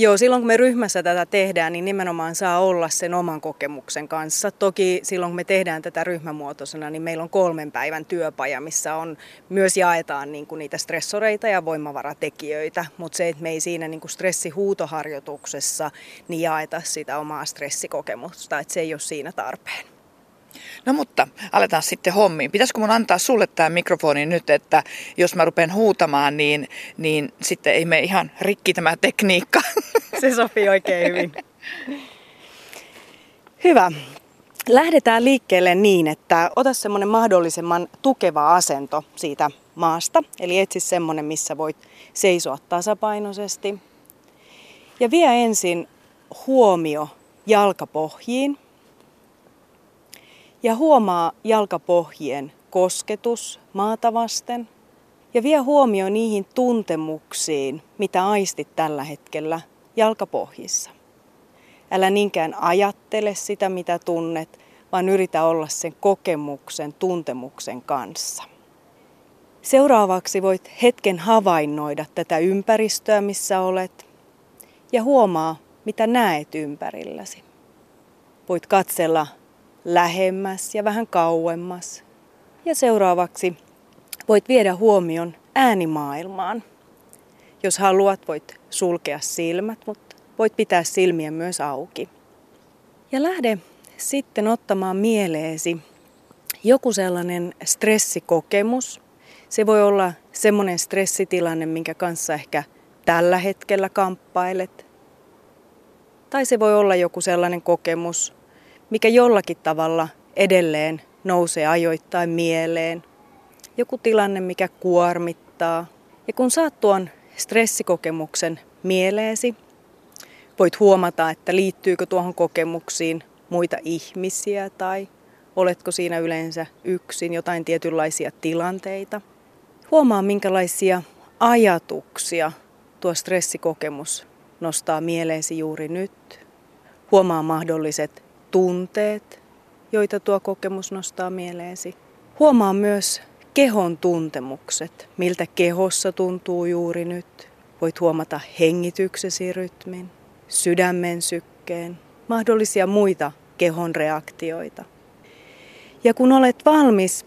Joo, silloin kun me ryhmässä tätä tehdään, niin nimenomaan saa olla sen oman kokemuksen kanssa. Toki silloin kun me tehdään tätä ryhmämuotoisena, niin meillä on kolmen päivän työpaja, missä on myös jaetaan niin kuin niitä stressoreita ja voimavaratekijöitä, mutta se, että me ei siinä niin kuin stressihuutoharjoituksessa niin jaeta sitä omaa stressikokemusta, että se ei ole siinä tarpeen. No mutta aletaan sitten hommiin. Pitäisikö mun antaa sulle tämä mikrofoni nyt, että jos mä rupean huutamaan, niin, niin sitten ei me ihan rikki tämä tekniikka. Se sopii oikein hyvin. Hyvä. Lähdetään liikkeelle niin, että ota semmoinen mahdollisimman tukeva asento siitä maasta. Eli etsi semmoinen, missä voit seisoa tasapainoisesti. Ja vie ensin huomio jalkapohjiin. Ja huomaa jalkapohjien kosketus maata vasten. Ja vie huomio niihin tuntemuksiin, mitä aistit tällä hetkellä jalkapohjissa. Älä niinkään ajattele sitä, mitä tunnet, vaan yritä olla sen kokemuksen, tuntemuksen kanssa. Seuraavaksi voit hetken havainnoida tätä ympäristöä, missä olet, ja huomaa, mitä näet ympärilläsi. Voit katsella lähemmäs ja vähän kauemmas. Ja seuraavaksi voit viedä huomion äänimaailmaan. Jos haluat, voit sulkea silmät, mutta voit pitää silmiä myös auki. Ja lähde sitten ottamaan mieleesi joku sellainen stressikokemus. Se voi olla semmoinen stressitilanne, minkä kanssa ehkä tällä hetkellä kamppailet. Tai se voi olla joku sellainen kokemus, mikä jollakin tavalla edelleen nousee ajoittain mieleen. Joku tilanne, mikä kuormittaa. Ja kun saat tuon stressikokemuksen mieleesi, voit huomata, että liittyykö tuohon kokemuksiin muita ihmisiä tai oletko siinä yleensä yksin, jotain tietynlaisia tilanteita. Huomaa, minkälaisia ajatuksia tuo stressikokemus nostaa mieleesi juuri nyt. Huomaa mahdolliset tunteet, joita tuo kokemus nostaa mieleesi. Huomaa myös kehon tuntemukset, miltä kehossa tuntuu juuri nyt. Voit huomata hengityksesi rytmin, sydämen sykkeen, mahdollisia muita kehon reaktioita. Ja kun olet valmis,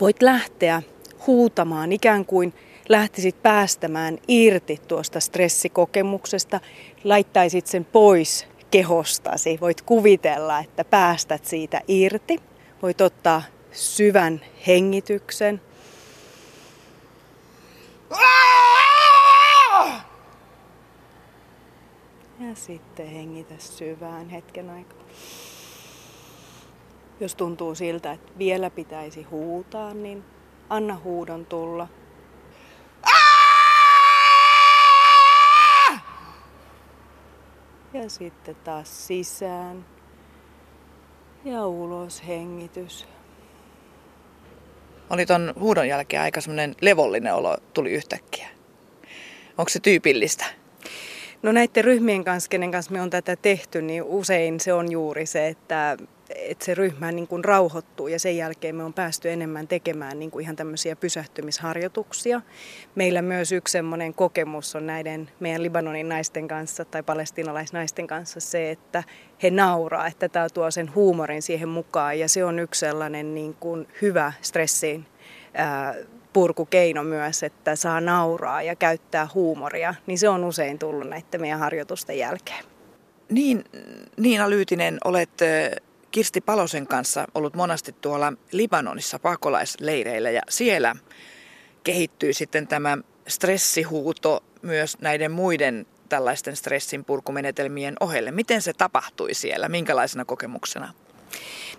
voit lähteä huutamaan ikään kuin lähtisit päästämään irti tuosta stressikokemuksesta, laittaisit sen pois kehostasi. Voit kuvitella, että päästät siitä irti. Voit ottaa syvän hengityksen. Ja sitten hengitä syvään hetken aikaa. Jos tuntuu siltä, että vielä pitäisi huutaa, niin anna huudon tulla. Ja sitten taas sisään. Ja ulos hengitys. Oli ton huudon jälkeen aika semmoinen levollinen olo tuli yhtäkkiä. Onko se tyypillistä? No näiden ryhmien kanssa, kenen kanssa me on tätä tehty, niin usein se on juuri se, että, että se ryhmä niin kuin rauhoittuu ja sen jälkeen me on päästy enemmän tekemään niin kuin ihan tämmöisiä pysähtymisharjoituksia. Meillä myös yksi semmoinen kokemus on näiden meidän Libanonin naisten kanssa tai palestinalaisnaisten kanssa se, että he nauraa, että tämä tuo sen huumorin siihen mukaan ja se on yksi sellainen niin kuin hyvä stressiin purkukeino myös, että saa nauraa ja käyttää huumoria, niin se on usein tullut näiden meidän harjoitusten jälkeen. Niin, Niina Lyytinen, olet Kirsti Palosen kanssa ollut monasti tuolla Libanonissa pakolaisleireillä ja siellä kehittyy sitten tämä stressihuuto myös näiden muiden tällaisten stressin purkumenetelmien ohelle. Miten se tapahtui siellä? Minkälaisena kokemuksena?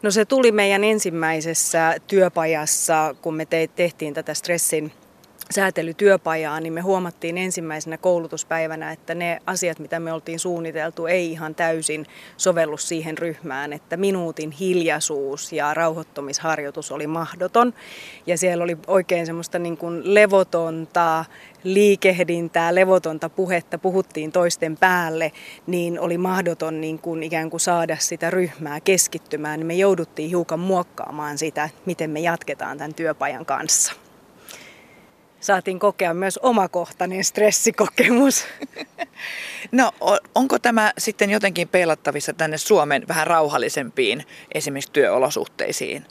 No se tuli meidän ensimmäisessä työpajassa, kun me tehtiin tätä stressin säätelytyöpajaa, niin me huomattiin ensimmäisenä koulutuspäivänä, että ne asiat, mitä me oltiin suunniteltu, ei ihan täysin sovellu siihen ryhmään, että minuutin hiljaisuus ja rauhoittumisharjoitus oli mahdoton. Ja siellä oli oikein semmoista niin kuin levotonta liikehdintää, levotonta puhetta, puhuttiin toisten päälle, niin oli mahdoton niin kuin ikään kuin saada sitä ryhmää keskittymään. Me jouduttiin hiukan muokkaamaan sitä, miten me jatketaan tämän työpajan kanssa saatiin kokea myös omakohtainen stressikokemus. No onko tämä sitten jotenkin peilattavissa tänne Suomen vähän rauhallisempiin esimerkiksi työolosuhteisiin?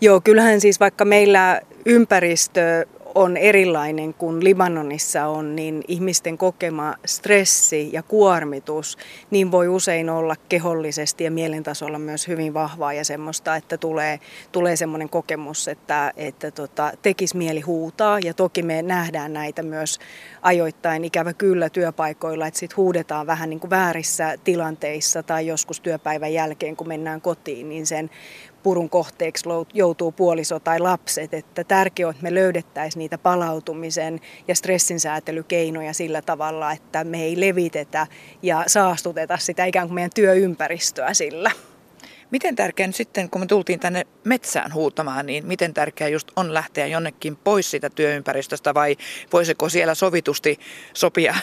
Joo, kyllähän siis vaikka meillä ympäristö on erilainen kuin Libanonissa on, niin ihmisten kokema stressi ja kuormitus, niin voi usein olla kehollisesti ja mielentasolla myös hyvin vahvaa ja semmoista, että tulee, tulee semmoinen kokemus, että, että tota, tekisi mieli huutaa. Ja toki me nähdään näitä myös ajoittain ikävä kyllä työpaikoilla, että sitten huudetaan vähän niin kuin väärissä tilanteissa tai joskus työpäivän jälkeen, kun mennään kotiin, niin sen purun kohteeksi joutuu puoliso tai lapset. Että tärkeää on, että me löydettäisiin niitä palautumisen ja stressin säätelykeinoja sillä tavalla, että me ei levitetä ja saastuteta sitä ikään kuin meidän työympäristöä sillä. Miten tärkeää sitten, kun me tultiin tänne metsään huutamaan, niin miten tärkeää just on lähteä jonnekin pois siitä työympäristöstä vai voisiko siellä sovitusti sopia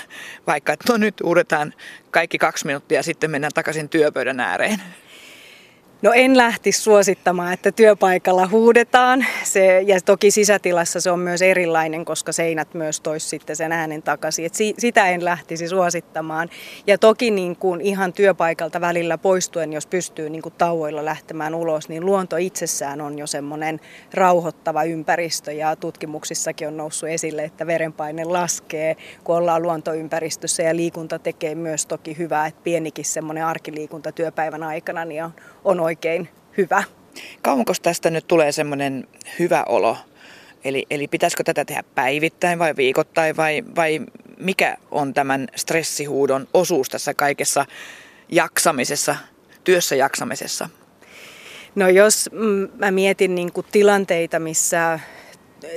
vaikka, että no nyt uudetaan kaikki kaksi minuuttia ja sitten mennään takaisin työpöydän ääreen? No en lähtisi suosittamaan, että työpaikalla huudetaan. Se, ja toki sisätilassa se on myös erilainen, koska seinät myös tois sitten sen äänen takaisin. Et si, sitä en lähtisi suosittamaan. Ja toki niin kuin ihan työpaikalta välillä poistuen, jos pystyy niin kuin tauoilla lähtemään ulos, niin luonto itsessään on jo semmoinen rauhoittava ympäristö. Ja tutkimuksissakin on noussut esille, että verenpaine laskee, kun ollaan luontoympäristössä. Ja liikunta tekee myös toki hyvää, että pienikin semmoinen arkiliikunta työpäivän aikana niin on, on oikein hyvä. Kauanko tästä nyt tulee semmoinen hyvä olo? Eli, eli pitäisikö tätä tehdä päivittäin vai viikoittain vai, vai mikä on tämän stressihuudon osuus tässä kaikessa jaksamisessa, työssä jaksamisessa? No jos mm, mä mietin niin kuin tilanteita, missä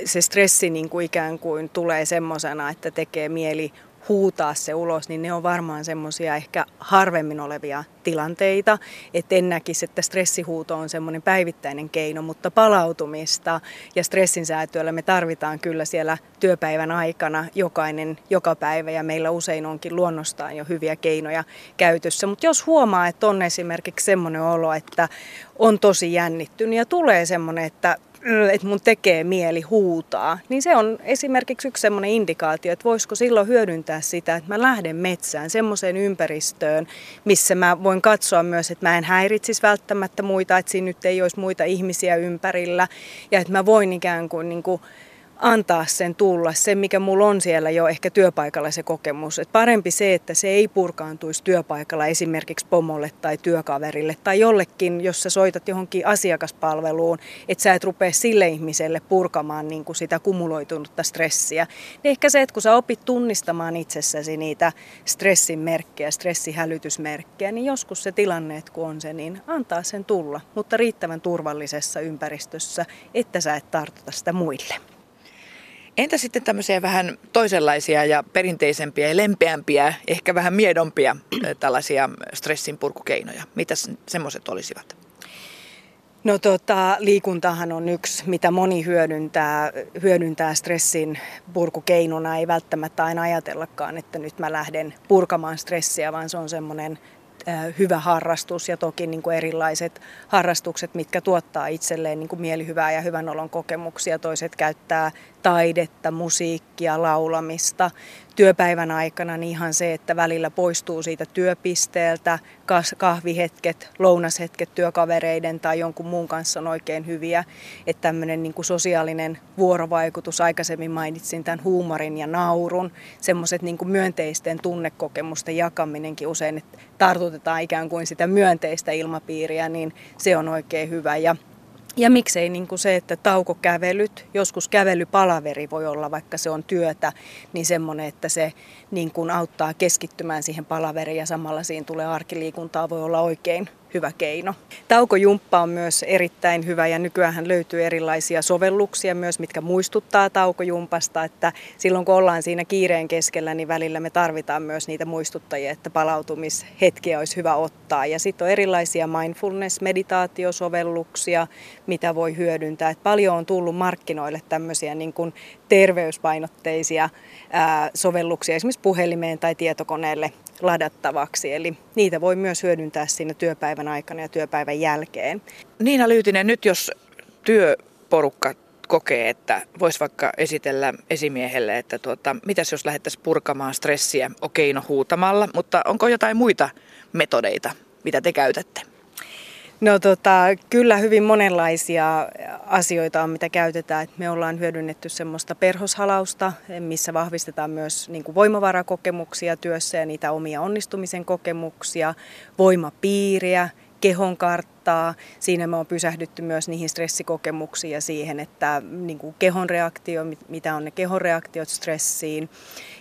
se stressi niin kuin ikään kuin tulee semmoisena, että tekee mieli huutaa se ulos, niin ne on varmaan semmoisia ehkä harvemmin olevia tilanteita. Että en näkisi, että stressihuuto on semmoinen päivittäinen keino, mutta palautumista ja stressin säätöllä me tarvitaan kyllä siellä työpäivän aikana jokainen joka päivä ja meillä usein onkin luonnostaan jo hyviä keinoja käytössä. Mutta jos huomaa, että on esimerkiksi semmoinen olo, että on tosi jännittynyt ja tulee semmoinen, että että mun tekee mieli huutaa, niin se on esimerkiksi yksi semmoinen indikaatio, että voisiko silloin hyödyntää sitä, että mä lähden metsään semmoiseen ympäristöön, missä mä voin katsoa myös, että mä en häiritsisi välttämättä muita, että siinä nyt ei olisi muita ihmisiä ympärillä ja että mä voin ikään kuin, niin kuin antaa sen tulla, se mikä mulla on siellä jo ehkä työpaikalla se kokemus. Et parempi se, että se ei purkaantuisi työpaikalla esimerkiksi pomolle tai työkaverille tai jollekin, jos sä soitat johonkin asiakaspalveluun, että sä et rupea sille ihmiselle purkamaan niin kuin sitä kumuloitunutta stressiä. Niin ehkä se, että kun sä opit tunnistamaan itsessäsi niitä stressin merkkejä, stressihälytysmerkkejä, niin joskus se tilanne, että kun on se, niin antaa sen tulla, mutta riittävän turvallisessa ympäristössä, että sä et tartuta sitä muille. Entä sitten tämmöisiä vähän toisenlaisia ja perinteisempiä ja lempeämpiä, ehkä vähän miedompia tällaisia stressin purkukeinoja? Mitä semmoiset olisivat? No tota, liikuntahan on yksi, mitä moni hyödyntää, hyödyntää stressin purkukeinona. Ei välttämättä aina ajatellakaan, että nyt mä lähden purkamaan stressiä, vaan se on semmoinen hyvä harrastus ja toki niin kuin erilaiset harrastukset, mitkä tuottaa itselleen niin kuin mielihyvää ja hyvän olon kokemuksia. Toiset käyttää taidetta, musiikkia, laulamista. Työpäivän aikana niin ihan se, että välillä poistuu siitä työpisteeltä, kahvihetket, lounashetket työkavereiden tai jonkun muun kanssa on oikein hyviä. Että tämmöinen niin sosiaalinen vuorovaikutus, aikaisemmin mainitsin tämän huumorin ja naurun, semmoiset niin myönteisten tunnekokemusten jakaminenkin usein, että tartutetaan ikään kuin sitä myönteistä ilmapiiriä, niin se on oikein hyvä. Ja ja miksei niin kuin se, että taukokävelyt, joskus kävelypalaveri voi olla, vaikka se on työtä, niin semmoinen, että se niin kuin auttaa keskittymään siihen palaveriin ja samalla siinä tulee arkiliikuntaa, voi olla oikein hyvä keino. Taukojumppa on myös erittäin hyvä ja nykyään löytyy erilaisia sovelluksia myös, mitkä muistuttaa taukojumpasta, että silloin kun ollaan siinä kiireen keskellä, niin välillä me tarvitaan myös niitä muistuttajia, että palautumishetkiä olisi hyvä ottaa. Ja sitten on erilaisia mindfulness-meditaatiosovelluksia, mitä voi hyödyntää. Et paljon on tullut markkinoille tämmöisiä niin kuin terveyspainotteisia ää, sovelluksia esimerkiksi puhelimeen tai tietokoneelle ladattavaksi. Eli niitä voi myös hyödyntää siinä työpäivän aikana ja työpäivän jälkeen. Niina Lyytinen, nyt jos työporukka kokee, että voisi vaikka esitellä esimiehelle, että tuota, mitäs jos lähdettäisiin purkamaan stressiä, okei no huutamalla, mutta onko jotain muita metodeita, mitä te käytätte? No tota, kyllä hyvin monenlaisia asioita on, mitä käytetään. Me ollaan hyödynnetty semmoista perhoshalausta, missä vahvistetaan myös niin kuin voimavarakokemuksia työssä ja niitä omia onnistumisen kokemuksia, voimapiiriä, kehon karttaa. Siinä me on pysähdytty myös niihin stressikokemuksiin ja siihen, että niin kuin kehon reaktio, mitä on ne kehon reaktiot stressiin.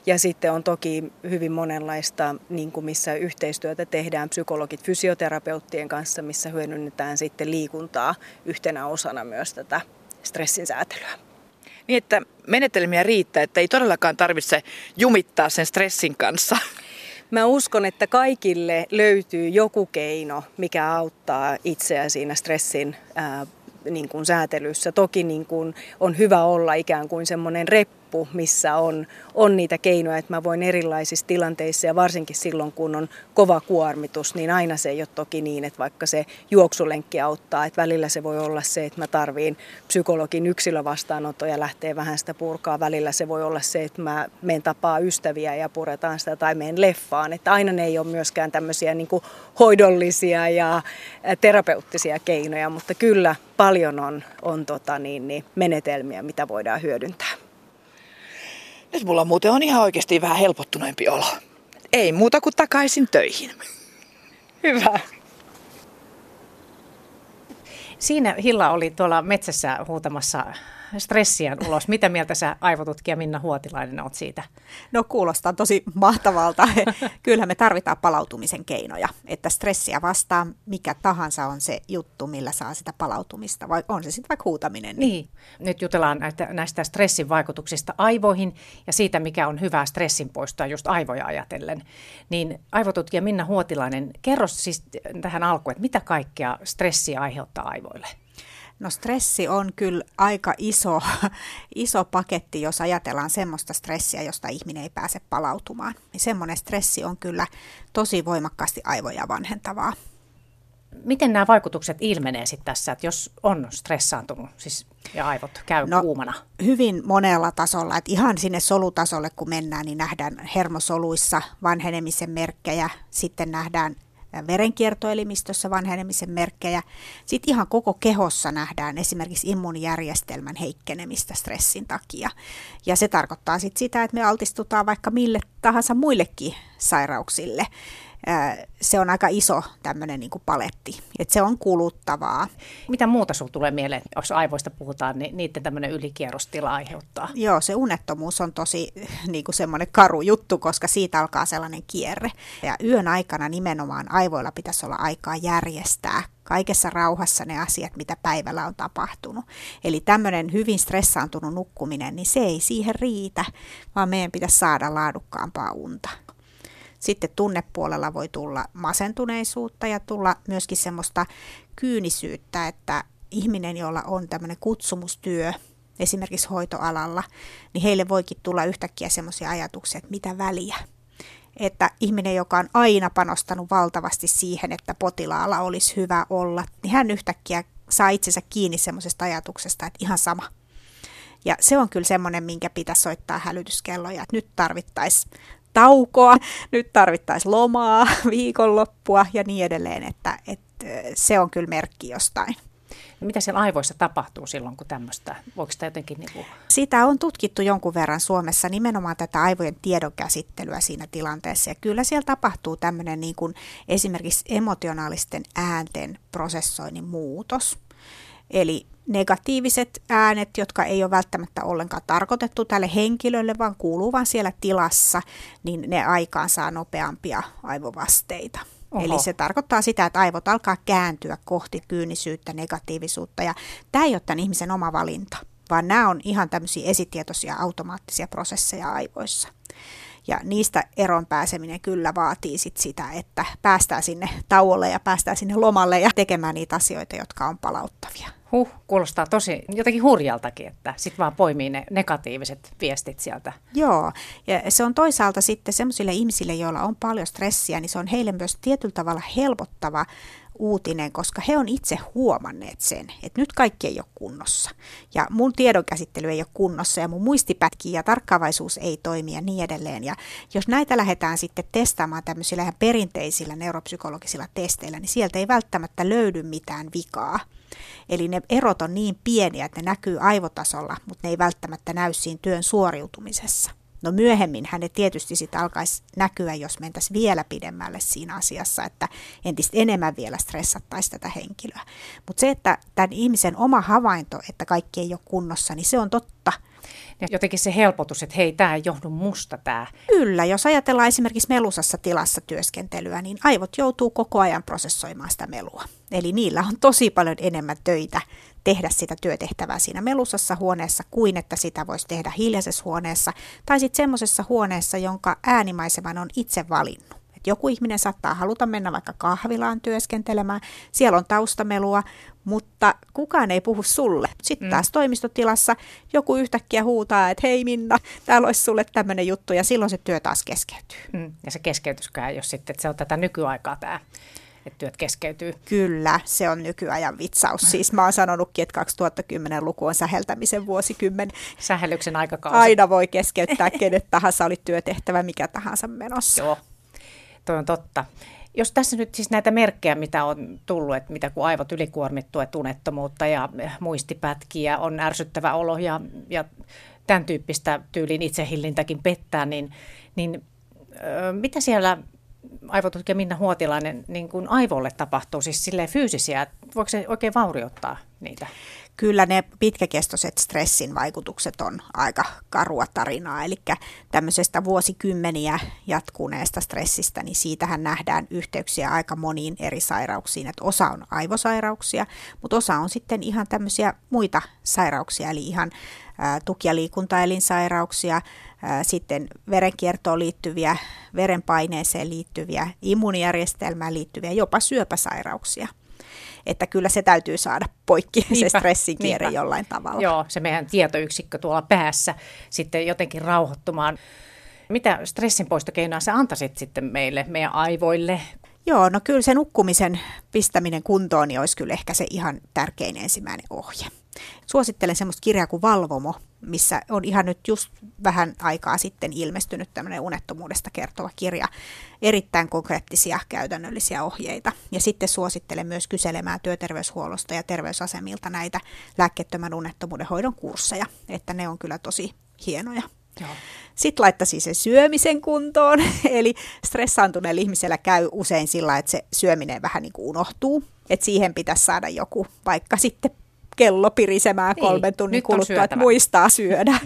Ja sitten on toki hyvin monenlaista, niin kuin missä yhteistyötä tehdään psykologit fysioterapeuttien kanssa, missä hyödynnetään sitten liikuntaa yhtenä osana myös tätä stressin säätelyä. Niin, että menetelmiä riittää, että ei todellakaan tarvitse jumittaa sen stressin kanssa. Mä uskon, että kaikille löytyy joku keino, mikä auttaa itseä siinä stressin ää, niin kuin säätelyssä. Toki niin kuin on hyvä olla ikään kuin semmoinen rep loppu, missä on, on niitä keinoja, että mä voin erilaisissa tilanteissa ja varsinkin silloin, kun on kova kuormitus, niin aina se ei ole toki niin, että vaikka se juoksulenkki auttaa, että välillä se voi olla se, että mä tarviin psykologin yksilövastaanotto ja lähtee vähän sitä purkaa. Välillä se voi olla se, että mä menen tapaa ystäviä ja puretaan sitä tai menen leffaan. Että aina ne ei ole myöskään tämmöisiä niin kuin hoidollisia ja terapeuttisia keinoja, mutta kyllä paljon on, on tota niin, niin menetelmiä, mitä voidaan hyödyntää. Nyt mulla muuten on ihan oikeasti vähän helpottuneempi olo. Ei muuta kuin takaisin töihin. Hyvä. Siinä Hilla oli tuolla metsässä huutamassa stressiä ulos. Mitä mieltä sä aivotutkija Minna Huotilainen oot siitä? No kuulostaa tosi mahtavalta. Kyllähän me tarvitaan palautumisen keinoja, että stressiä vastaan mikä tahansa on se juttu, millä saa sitä palautumista, vai on se sitten vaikka huutaminen. Niin. niin. Nyt jutellaan näistä, näistä stressin vaikutuksista aivoihin ja siitä, mikä on hyvää stressin poistoa just aivoja ajatellen. Niin aivotutkija Minna Huotilainen, kerro siis tähän alkuun, että mitä kaikkea stressi aiheuttaa aivoille? No stressi on kyllä aika iso, iso paketti, jos ajatellaan semmoista stressiä, josta ihminen ei pääse palautumaan. Niin semmoinen stressi on kyllä tosi voimakkaasti aivoja vanhentavaa. Miten nämä vaikutukset ilmenee sitten tässä, että jos on stressaantunut siis, ja aivot käy no, kuumana? Hyvin monella tasolla. Että ihan sinne solutasolle kun mennään, niin nähdään hermosoluissa vanhenemisen merkkejä. Sitten nähdään verenkiertoelimistössä vanhenemisen merkkejä. Sitten ihan koko kehossa nähdään esimerkiksi immuunijärjestelmän heikkenemistä stressin takia. Ja se tarkoittaa sitä, että me altistutaan vaikka mille tahansa muillekin sairauksille se on aika iso tämmöinen niin paletti, että se on kuluttavaa. Mitä muuta sinulla tulee mieleen, jos aivoista puhutaan, niin niiden tämmöinen ylikierrostila aiheuttaa? Joo, se unettomuus on tosi niin kuin semmoinen karu juttu, koska siitä alkaa sellainen kierre. Ja yön aikana nimenomaan aivoilla pitäisi olla aikaa järjestää kaikessa rauhassa ne asiat, mitä päivällä on tapahtunut. Eli tämmöinen hyvin stressaantunut nukkuminen, niin se ei siihen riitä, vaan meidän pitäisi saada laadukkaampaa unta. Sitten tunnepuolella voi tulla masentuneisuutta ja tulla myöskin semmoista kyynisyyttä, että ihminen, jolla on tämmöinen kutsumustyö, esimerkiksi hoitoalalla, niin heille voikin tulla yhtäkkiä semmoisia ajatuksia, että mitä väliä. Että ihminen, joka on aina panostanut valtavasti siihen, että potilaalla olisi hyvä olla, niin hän yhtäkkiä saa itsensä kiinni semmoisesta ajatuksesta, että ihan sama. Ja se on kyllä semmoinen, minkä pitäisi soittaa hälytyskelloja, että nyt tarvittaisiin taukoa, nyt tarvittaisiin lomaa, viikonloppua ja niin edelleen, että, että se on kyllä merkki jostain. Mitä siellä aivoissa tapahtuu silloin, kun tämmöistä, voiko sitä jotenkin... Niin kuin... Sitä on tutkittu jonkun verran Suomessa, nimenomaan tätä aivojen tiedonkäsittelyä siinä tilanteessa. Ja kyllä siellä tapahtuu tämmöinen niin kuin esimerkiksi emotionaalisten äänten prosessoinnin muutos. Eli negatiiviset äänet, jotka ei ole välttämättä ollenkaan tarkoitettu tälle henkilölle, vaan kuuluu vain siellä tilassa, niin ne aikaan saa nopeampia aivovasteita. Oho. Eli se tarkoittaa sitä, että aivot alkaa kääntyä kohti kyynisyyttä, negatiivisuutta. Ja tämä ei ole tämän ihmisen oma valinta, vaan nämä on ihan tämmöisiä esitietoisia automaattisia prosesseja aivoissa. Ja niistä eron pääseminen kyllä vaatii sit sitä, että päästään sinne tauolle ja päästään sinne lomalle ja tekemään niitä asioita, jotka on palauttavia. Huh, kuulostaa tosi jotenkin hurjaltakin, että sitten vaan poimii ne negatiiviset viestit sieltä. Joo, ja se on toisaalta sitten semmoisille ihmisille, joilla on paljon stressiä, niin se on heille myös tietyllä tavalla helpottava uutinen, koska he on itse huomanneet sen, että nyt kaikki ei ole kunnossa. Ja mun tiedonkäsittely ei ole kunnossa ja mun muistipätki ja tarkkaavaisuus ei toimi ja niin edelleen. Ja jos näitä lähdetään sitten testaamaan tämmöisillä ihan perinteisillä neuropsykologisilla testeillä, niin sieltä ei välttämättä löydy mitään vikaa. Eli ne erot on niin pieniä, että ne näkyy aivotasolla, mutta ne ei välttämättä näy siinä työn suoriutumisessa. No myöhemmin hänet tietysti sitten alkaisi näkyä, jos mentäisiin vielä pidemmälle siinä asiassa, että entistä enemmän vielä stressattaisiin tätä henkilöä. Mutta se, että tämän ihmisen oma havainto, että kaikki ei ole kunnossa, niin se on totta. Ja jotenkin se helpotus, että hei, tämä ei johdu musta tämä. Kyllä, jos ajatellaan esimerkiksi melusassa tilassa työskentelyä, niin aivot joutuu koko ajan prosessoimaan sitä melua. Eli niillä on tosi paljon enemmän töitä tehdä sitä työtehtävää siinä melusassa huoneessa kuin että sitä voisi tehdä hiljaisessa huoneessa tai sitten semmoisessa huoneessa, jonka äänimaiseman on itse valinnut. Et joku ihminen saattaa haluta mennä vaikka kahvilaan työskentelemään, siellä on taustamelua, mutta kukaan ei puhu sulle. Sitten mm. taas toimistotilassa joku yhtäkkiä huutaa, että hei Minna, täällä olisi sulle tämmöinen juttu ja silloin se työ taas keskeytyy. Mm. Ja se keskeytyskään, jos sitten, että se on tätä nykyaikaa tämä että työt keskeytyy. Kyllä, se on nykyajan vitsaus. Siis mä oon sanonutkin, että 2010-luku on säheltämisen vuosikymmen. Sähellyksen aikakausi. Aina voi keskeyttää kenet tahansa, oli työtehtävä mikä tahansa menossa. Joo, toi on totta. Jos tässä nyt siis näitä merkkejä, mitä on tullut, että mitä kun aivot ylikuormittuu, että unettomuutta ja muistipätkiä, on ärsyttävä olo ja, ja tämän tyyppistä tyylin itsehillintäkin pettää, niin, niin ö, mitä siellä aivotutkija Minna Huotilainen niin kuin aivolle tapahtuu, siis silleen fyysisiä, voiko se oikein vaurioittaa niitä? Kyllä ne pitkäkestoiset stressin vaikutukset on aika karua tarinaa, eli tämmöisestä vuosikymmeniä jatkuneesta stressistä, niin siitähän nähdään yhteyksiä aika moniin eri sairauksiin, että osa on aivosairauksia, mutta osa on sitten ihan tämmöisiä muita sairauksia, eli ihan tuki- ja liikuntaelinsairauksia, sitten verenkiertoon liittyviä, verenpaineeseen liittyviä, immuunijärjestelmään liittyviä, jopa syöpäsairauksia. Että kyllä se täytyy saada poikki, niinpä, se stressikierre niinpä. jollain tavalla. Joo, se meidän tietoyksikkö tuolla päässä sitten jotenkin rauhoittumaan. Mitä stressinpoistokeinoa sä antaisit sitten meille, meidän aivoille, Joo, no kyllä se nukkumisen pistäminen kuntoon niin olisi kyllä ehkä se ihan tärkein ensimmäinen ohje. Suosittelen semmoista kirjaa kuin Valvomo, missä on ihan nyt just vähän aikaa sitten ilmestynyt tämmöinen unettomuudesta kertova kirja. Erittäin konkreettisia käytännöllisiä ohjeita. Ja sitten suosittelen myös kyselemään työterveyshuollosta ja terveysasemilta näitä lääkkeettömän unettomuuden hoidon kursseja, että ne on kyllä tosi hienoja. Joo. Sitten laittaisi sen syömisen kuntoon, eli stressaantuneella ihmisellä käy usein sillä, että se syöminen vähän niin kuin unohtuu, että siihen pitäisi saada joku vaikka sitten kello pirisemään niin, kolmen tunnin kuluttua, että muistaa syödä.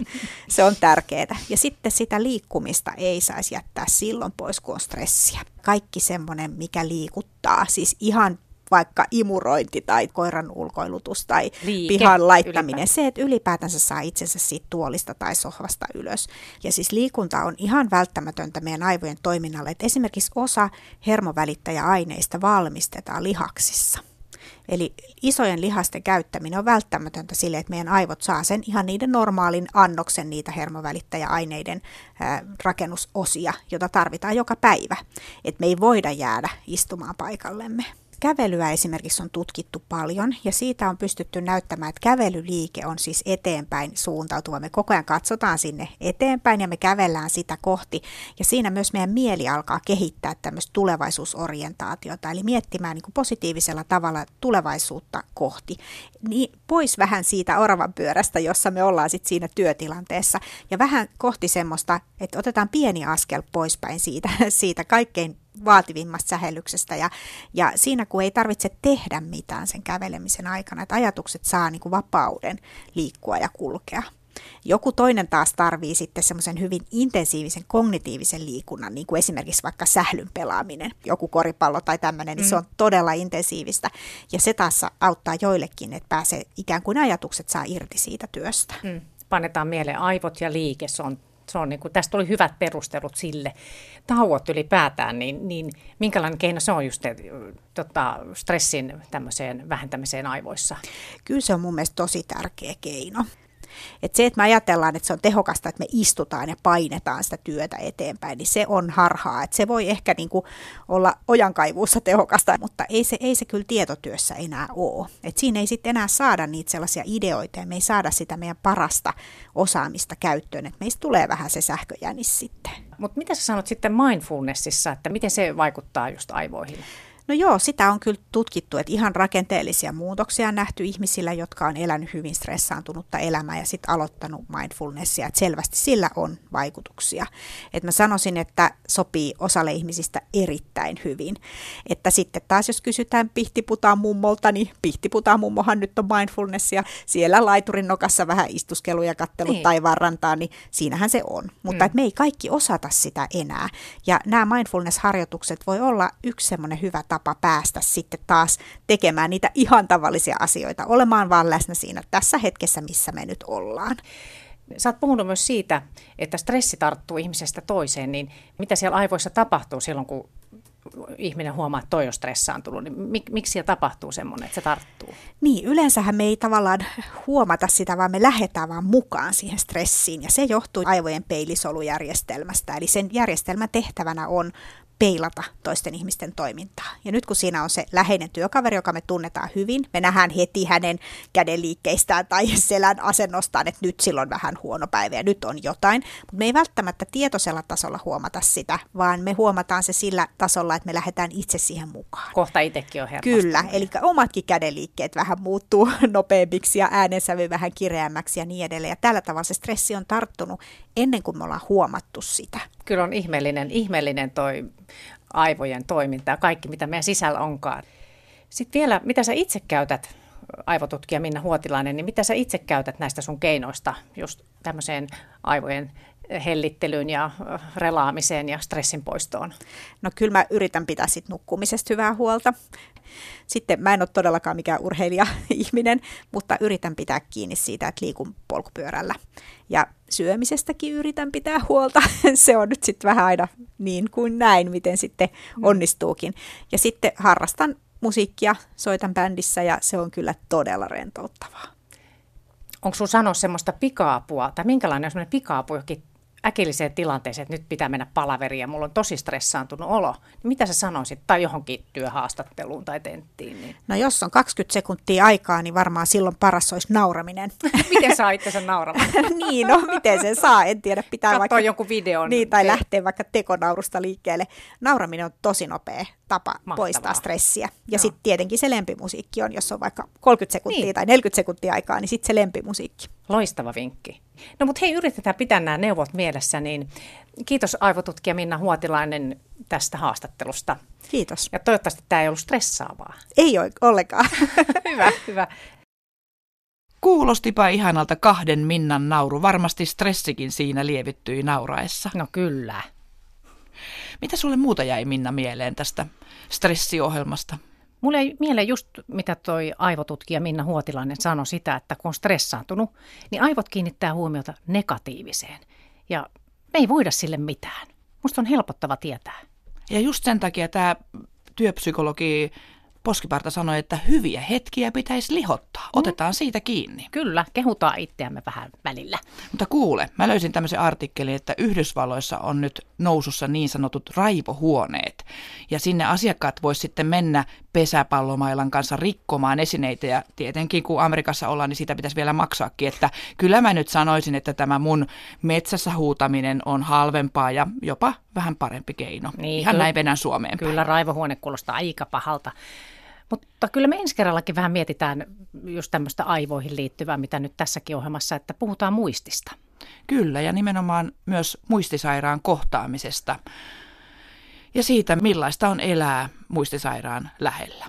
Se on tärkeää. Ja sitten sitä liikkumista ei saisi jättää silloin pois, kun on stressiä. Kaikki semmoinen, mikä liikuttaa, siis ihan vaikka imurointi tai koiran ulkoilutus tai Liike, pihan laittaminen. Ylipäätään. Se, että ylipäätänsä saa itsensä siitä tuolista tai sohvasta ylös. Ja siis liikunta on ihan välttämätöntä meidän aivojen toiminnalle. Että esimerkiksi osa hermovälittäjäaineista valmistetaan lihaksissa. Eli isojen lihasten käyttäminen on välttämätöntä sille, että meidän aivot saa sen ihan niiden normaalin annoksen niitä hermovälittäjäaineiden rakennusosia, jota tarvitaan joka päivä. Että me ei voida jäädä istumaan paikallemme. Kävelyä esimerkiksi on tutkittu paljon ja siitä on pystytty näyttämään, että kävelyliike on siis eteenpäin suuntautuva. Me koko ajan katsotaan sinne eteenpäin ja me kävellään sitä kohti ja siinä myös meidän mieli alkaa kehittää tämmöistä tulevaisuusorientaatiota eli miettimään niin kuin positiivisella tavalla tulevaisuutta kohti. Niin pois vähän siitä oravan pyörästä, jossa me ollaan sitten siinä työtilanteessa ja vähän kohti semmoista, että otetaan pieni askel poispäin siitä, siitä kaikkein vaativimmasta sähellyksestä ja, ja siinä kun ei tarvitse tehdä mitään sen kävelemisen aikana, että ajatukset saa niin kuin vapauden liikkua ja kulkea. Joku toinen taas tarvii sitten semmoisen hyvin intensiivisen kognitiivisen liikunnan, niin kuin esimerkiksi vaikka sählyn pelaaminen, joku koripallo tai tämmöinen, niin mm. se on todella intensiivistä. Ja se taas auttaa joillekin, että pääsee ikään kuin ajatukset saa irti siitä työstä. Mm. Panetaan mieleen aivot ja liike, se on se on niin kuin, tästä tuli hyvät perustelut sille. Tauot ylipäätään, niin, niin minkälainen keino se on just tota, stressin tämmöiseen vähentämiseen aivoissa? Kyllä se on mun mielestä tosi tärkeä keino. Et se, että me ajatellaan, että se on tehokasta, että me istutaan ja painetaan sitä työtä eteenpäin, niin se on harhaa. Et se voi ehkä niinku olla ojankaivuussa tehokasta, mutta ei se, ei se kyllä tietotyössä enää ole. Et siinä ei sitten enää saada niitä sellaisia ideoita ja me ei saada sitä meidän parasta osaamista käyttöön. Et meistä tulee vähän se sähköjänis sitten. Mutta mitä sä sanot sitten mindfulnessissa, että miten se vaikuttaa just aivoihin? No joo, sitä on kyllä tutkittu, että ihan rakenteellisia muutoksia on nähty ihmisillä, jotka on elänyt hyvin stressaantunutta elämää ja sitten aloittanut mindfulnessia, että selvästi sillä on vaikutuksia. Et mä sanoisin, että sopii osalle ihmisistä erittäin hyvin. Että sitten taas jos kysytään pihtiputaan mummolta, niin pihtiputaan mummohan nyt on mindfulnessia, siellä laiturin nokassa vähän istuskelu ja kattelu niin. taivaan rantaan, niin siinähän se on. Mutta mm. et me ei kaikki osata sitä enää. Ja nämä mindfulness-harjoitukset voi olla yksi semmoinen hyvä tapa päästä sitten taas tekemään niitä ihan tavallisia asioita, olemaan vaan läsnä siinä tässä hetkessä, missä me nyt ollaan. Sä oot puhunut myös siitä, että stressi tarttuu ihmisestä toiseen, niin mitä siellä aivoissa tapahtuu silloin, kun ihminen huomaa, että toi on stressaantunut, niin mik, miksi siellä tapahtuu semmoinen, että se tarttuu? Niin, yleensähän me ei tavallaan huomata sitä, vaan me lähdetään vaan mukaan siihen stressiin, ja se johtuu aivojen peilisolujärjestelmästä. Eli sen järjestelmän tehtävänä on peilata toisten ihmisten toimintaa. Ja nyt kun siinä on se läheinen työkaveri, joka me tunnetaan hyvin, me nähdään heti hänen kädenliikkeistään tai selän asennostaan, että nyt silloin vähän huono päivä ja nyt on jotain. Mutta me ei välttämättä tietoisella tasolla huomata sitä, vaan me huomataan se sillä tasolla, että me lähdetään itse siihen mukaan. Kohta itsekin on hermostunut. Kyllä, eli omatkin kädenliikkeet vähän muuttuu nopeammiksi ja äänensävy vähän kireämmäksi ja niin edelleen. Ja tällä tavalla se stressi on tarttunut ennen kuin me ollaan huomattu sitä. Kyllä on ihmeellinen, ihmeellinen toi aivojen toiminta ja kaikki, mitä meidän sisällä onkaan. Sitten vielä, mitä sä itse käytät, aivotutkija Minna Huotilainen, niin mitä sä itse käytät näistä sun keinoista just tämmöiseen aivojen hellittelyyn ja relaamiseen ja stressin poistoon? No kyllä mä yritän pitää sit nukkumisesta hyvää huolta. Sitten mä en ole todellakaan mikään urheilija-ihminen, mutta yritän pitää kiinni siitä, että liikun polkupyörällä. Ja syömisestäkin yritän pitää huolta. Se on nyt sitten vähän aina niin kuin näin, miten sitten mm. onnistuukin. Ja sitten harrastan musiikkia, soitan bändissä ja se on kyllä todella rentouttavaa. Onko sinulla sanoa semmoista pika-apua, tai minkälainen on semmoinen pika-apu johonkin äkilliseen tilanteeseen, että nyt pitää mennä palaveriin ja mulla on tosi stressaantunut olo, niin mitä sä sanoisit, tai johonkin työhaastatteluun tai tenttiin? Niin? No jos on 20 sekuntia aikaa, niin varmaan silloin paras olisi nauraminen. miten saa itsensä nauramaan? niin, no miten sen saa, en tiedä. Pitää Katsoa vaikka, joku videon. Niin, tai lähteä vaikka tekonaurusta liikkeelle. Nauraminen on tosi nopea tapa Mahtavaa. poistaa stressiä. Ja sitten tietenkin se lempimusiikki on, jos on vaikka 30 sekuntia niin. tai 40 sekuntia aikaa, niin sitten se lempimusiikki. Loistava vinkki. No mutta hei, yritetään pitää nämä neuvot mielessä, niin kiitos aivotutkija Minna Huotilainen tästä haastattelusta. Kiitos. Ja toivottavasti tämä ei ollut stressaavaa. Ei ole ollenkaan. hyvä, hyvä. Kuulostipa ihanalta kahden Minnan nauru. Varmasti stressikin siinä lievittyi nauraessa. No kyllä. Mitä sulle muuta jäi Minna mieleen tästä stressiohjelmasta? Mulle ei mieleen just, mitä toi aivotutkija Minna Huotilainen sanoi sitä, että kun on stressaantunut, niin aivot kiinnittää huomiota negatiiviseen. Ja me ei voida sille mitään. Musta on helpottava tietää. Ja just sen takia tämä työpsykologi Poskiparta sanoi, että hyviä hetkiä pitäisi lihottaa. Mm. Otetaan siitä kiinni. Kyllä, kehutaan itseämme vähän välillä. Mutta kuule, mä löysin tämmöisen artikkelin, että Yhdysvalloissa on nyt nousussa niin sanotut raivohuoneet. Ja sinne asiakkaat vois sitten mennä pesäpallomailan kanssa rikkomaan esineitä. Ja tietenkin kun Amerikassa ollaan, niin sitä pitäisi vielä maksaakin. Että kyllä mä nyt sanoisin, että tämä mun metsässä huutaminen on halvempaa ja jopa vähän parempi keino. Niin, Ihan kyllä, näin venän Suomeen Kyllä päin. raivohuone kuulostaa aika pahalta. Mutta kyllä me ensi kerrallakin vähän mietitään just tämmöistä aivoihin liittyvää, mitä nyt tässäkin ohjelmassa, että puhutaan muistista. Kyllä, ja nimenomaan myös muistisairaan kohtaamisesta ja siitä, millaista on elää muistisairaan lähellä.